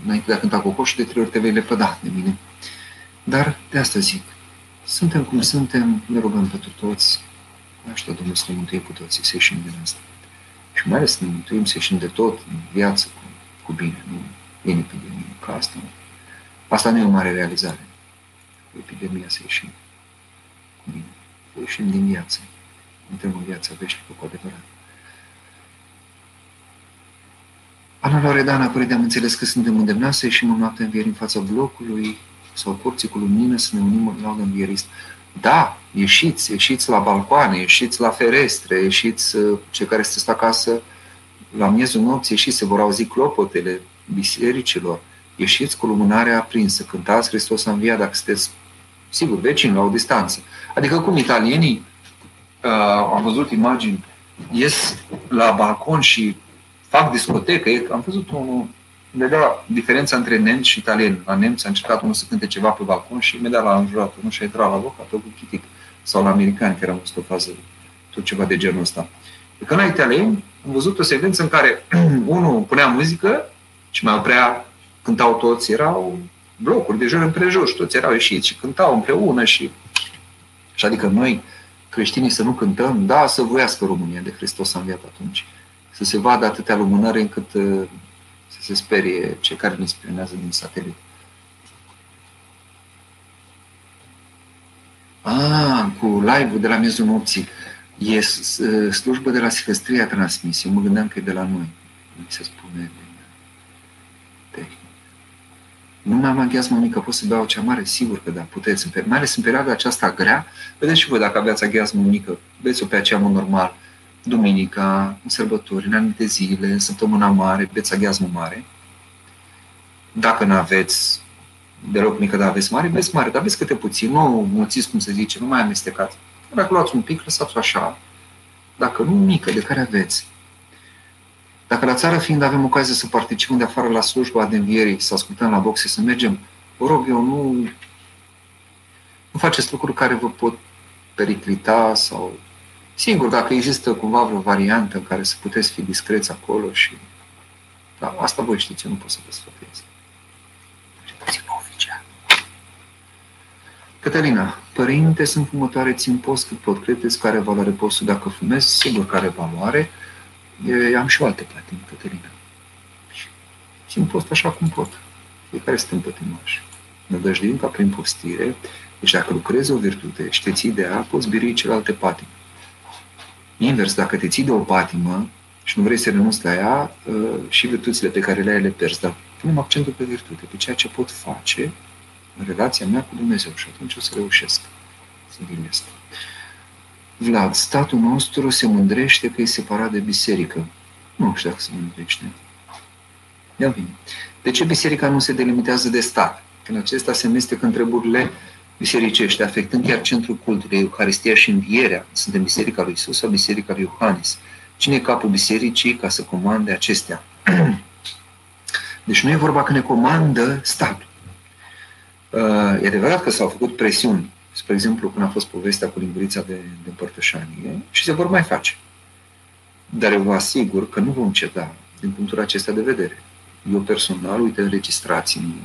Înainte de a cânta cocoșul de trei ori te vei lepăda de mine. Dar de asta zic, suntem cum suntem, ne rugăm pentru toți. Așa Domnul să ne mântuie cu toții, să ieșim din asta. Și mai ales să ne mântuim, să ieșim de tot în viață, cu bine, nu în epidemie, ca asta. Asta nu e o mare realizare. Cu epidemia să ieșim cu bine, să ieșim din viață. Intrăm în viața veșnică cu adevărat. Ana Loredana, părinte, am înțeles că suntem îndemnați să ieșim în noapte învieri în fața blocului sau porții cu lumină, să ne unim la un învierist. Da, ieșiți, ieșiți la balcoane, ieșiți la ferestre, ieșiți uh, cei care sunteți acasă, la miezul nopții ieșiți, se vor auzi clopotele bisericilor, ieșiți cu lumânarea aprinsă, cântați Hristos a înviat dacă sunteți, sigur, vecini, la o distanță. Adică cum italienii, uh, am văzut imagini, ies la balcon și fac discotecă, am văzut unul, vedea diferența între nemți și italieni. La nemți a încercat unul să cânte ceva pe balcon și imediat l-a înjurat unul și a intrat la loc, a făcut chitic. Sau la americani, care am văzut o fază, tot ceva de genul ăsta. Că la italieni am văzut o secvență în care unul punea muzică și mai oprea, cântau toți, erau blocuri de jur împrejur și toți erau ieșiți și cântau împreună și... Și adică noi, creștinii, să nu cântăm, da, să voiască România de Hristos a înviat atunci. Să se vadă atâtea lumânări încât uh, să se sperie cei care ne spionează din satelit. Ah, cu live-ul de la miezul nopții. E slujbă de la Sihăstria transmis. Eu mă gândeam că e de la noi. Mi se spune Nu mai am aghiazmă mică, pot să beau cea mare? Sigur că da, puteți. Mai ales în perioada aceasta grea, vedeți și voi dacă aveați aghiazmă mică, beți-o pe aceea mod normal, duminica, în sărbători, în anumite zile, în săptămâna mare, beți aghiazmă mare. Dacă nu aveți deloc mică, dar aveți mare, beți mare, dar beți câte puțin, nu mulțiți, cum se zice, nu mai amestecați. Dacă luați un pic, lăsați-o așa. Dacă nu, mică, de care aveți. Dacă la țară fiind avem ocazia să participăm de afară la slujba de învierii, să ascultăm la boxe, să mergem, vă rog eu, nu, nu faceți lucruri care vă pot periclita sau... Sigur, dacă există cumva vreo variantă în care să puteți fi discreți acolo și... Da, asta voi știți, eu nu pot să vă sfătuiesc. Puțin oficial. Cătălina, părinte, sunt fumătoare, țin post cât pot. Credeți care valoare postul dacă fumez? Sigur care valoare. Eu am și o alte platini, Cătălina. Și îmi post așa cum pot. Fiecare suntem pătinoși. Nădăjduim ca prin postire. Deci dacă lucrezi o virtute și te ții de ea, poți birui celelalte patimi. Invers, dacă te ții de o patimă și nu vrei să renunți la ea, uh, și virtuțile pe care le ai le pierzi. Dar punem accentul pe virtute, pe ceea ce pot face în relația mea cu Dumnezeu și atunci o să reușesc să biruiesc. Vlad, statul nostru se mândrește că e separat de biserică. Nu știu dacă se mândrește. Ia vine. De ce biserica nu se delimitează de stat? Când acesta se amestecă în treburile bisericești, afectând chiar centrul cultului, Euharistia și învierea. Suntem biserica lui Isus sau biserica lui Iohannis. Cine e capul bisericii ca să comande acestea? Deci nu e vorba că ne comandă statul. Uh, e adevărat că s-au făcut presiuni Spre exemplu, când a fost povestea cu lingurița de, de împărtășanie și se vor mai face. Dar eu vă asigur că nu vom ceda din punctul acesta de vedere. Eu personal, uite, înregistrați-mi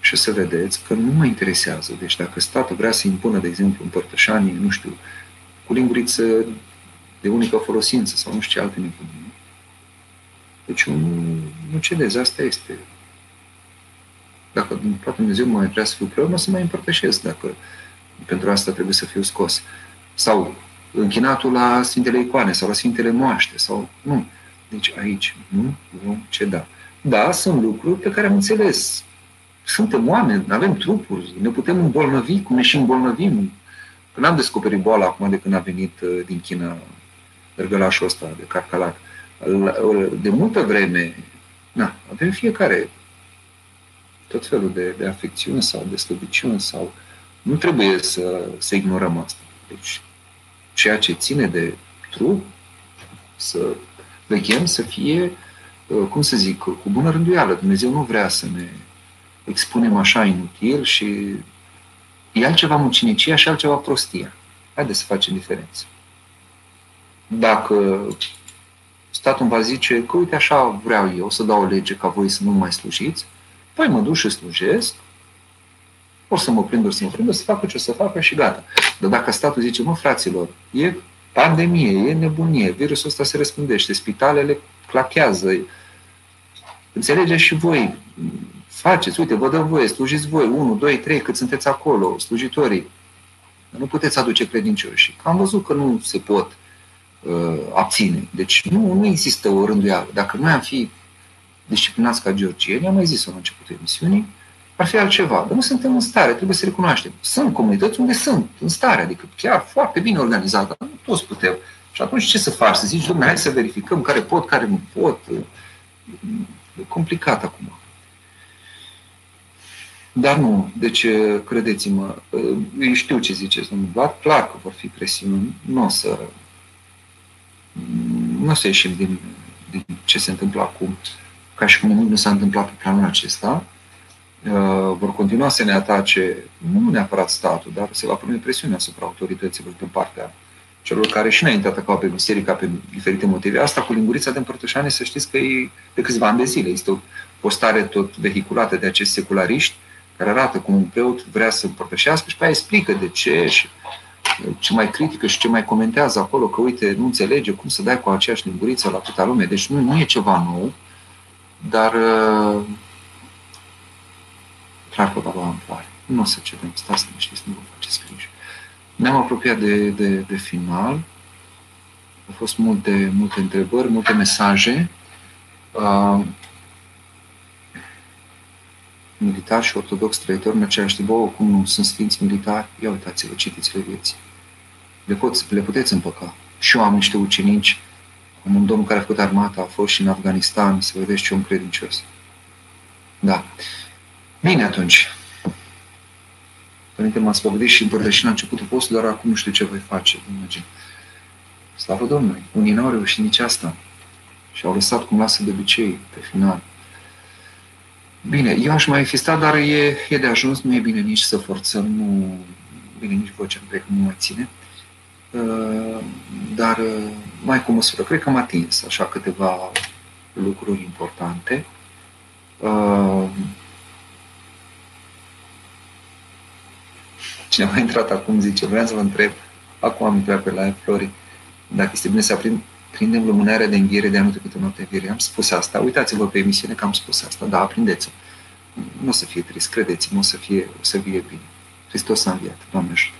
și o să vedeți că nu mă interesează. Deci dacă statul vrea să impună, de exemplu, împărtășanie, nu știu, cu linguriță de unică folosință sau nu știu ce alte nebunii, deci nu, nu cedez, asta este dacă poate Dumnezeu mă mai vrea să fiu preot, nu o să mai împărtășesc dacă pentru asta trebuie să fiu scos. Sau închinatul la Sfintele Icoane sau la Sfintele Moaște sau nu. Deci aici nu vom ceda. Da, sunt lucruri pe care am înțeles. Suntem oameni, avem trupuri, ne putem îmbolnăvi cum ne și îmbolnăvim. Când am descoperit boala acum de când a venit uh, din China răgălașul ăsta de carcalac, de multă vreme, na, avem fiecare tot felul de, de afecțiuni sau de slăbiciuni sau nu trebuie să, să ignorăm asta. Deci, ceea ce ține de trup, să veghem să fie, uh, cum să zic, cu bună rânduială. Dumnezeu nu vrea să ne expunem așa inutil și e altceva mucinicia și altceva prostia. Haideți să facem diferență. Dacă statul va zice că, uite, așa vreau eu să dau o lege ca voi să nu mai slujiți, Păi mă duc și slujesc, o să mă prind, o să mă prind, o să facă ce o să facă și gata. Dar dacă statul zice, mă, fraților, e pandemie, e nebunie, virusul ăsta se răspândește, spitalele clachează, înțelegeți și voi, faceți, uite, vă dăm voie, slujiți voi, 1, 2, 3, cât sunteți acolo, slujitorii. Nu puteți aduce credincioși. Am văzut că nu se pot uh, abține. Deci nu, nu există o rânduială. Dacă noi am fi disciplinați ca georgieni, am mai zis-o la începutul emisiunii, ar fi altceva. Dar nu suntem în stare, trebuie să recunoaștem. Sunt comunități unde sunt în stare, adică chiar foarte bine organizată, nu toți putem. Și atunci ce să faci? Să zici, domnule, hai să verificăm care pot, care nu pot. E complicat acum. Dar nu, deci credeți-mă, eu știu ce ziceți, domnul Vlad, clar că vor fi presiuni, nu o să, nu o să ieșim din, din ce se întâmplă acum ca și cum nimic nu s-a întâmplat pe planul acesta, uh, vor continua să ne atace, nu neapărat statul, dar se va pune presiune asupra autorităților din partea celor care și înainte atacau pe biserica pe diferite motive. Asta cu lingurița de împărtășane, să știți că e de câțiva ani de zile. Este o postare tot vehiculată de acești seculariști care arată cum un preot vrea să împărtășească și pe aia explică de ce și ce mai critică și ce mai comentează acolo, că uite, nu înțelege cum să dai cu aceeași linguriță la atâta lume. Deci nu, nu e ceva nou, dar uh, clar că va lua amploare. Nu o să cedem, stați liniștiți, nu vă faceți griji. Ne-am apropiat de, de, de final. Au fost multe, multe întrebări, multe mesaje. Uh, militar și ortodox trăitor în același timp, oh, cum nu sunt sfinți militari, ia uitați-vă, citiți-le vieții. Le, pot, le puteți împăca. Și eu am niște ucenici, am un domn care a făcut armata, a fost și în Afganistan, să vedeți ce om credincios. Da. Bine atunci. Părinte, m-a spovedit și împărtășit la începutul postului, dar acum nu știu ce voi face. Imagine. Slavă Domnului! Unii n-au reușit nici asta. Și au lăsat cum lasă de obicei, pe final. Bine, eu aș mai fi stat, dar e, e de ajuns, nu e bine nici să forțăm, nu bine nici vocea, cred că nu mai ține. Uh, dar uh, mai cu măsură, cred că am atins așa câteva lucruri importante. Uh, cineva a intrat acum, zice, vreau să vă întreb, acum am intrat pe la Flori, dacă este bine să aprind, prindem lumânarea de înghiere de anul trecut în noapte înviere. Am spus asta, uitați-vă pe emisiune că am spus asta, da, aprindeți-o. Nu o să fie trist, credeți-mă, o să fie, o să fie bine. Hristos a înviat, Doamne ajută.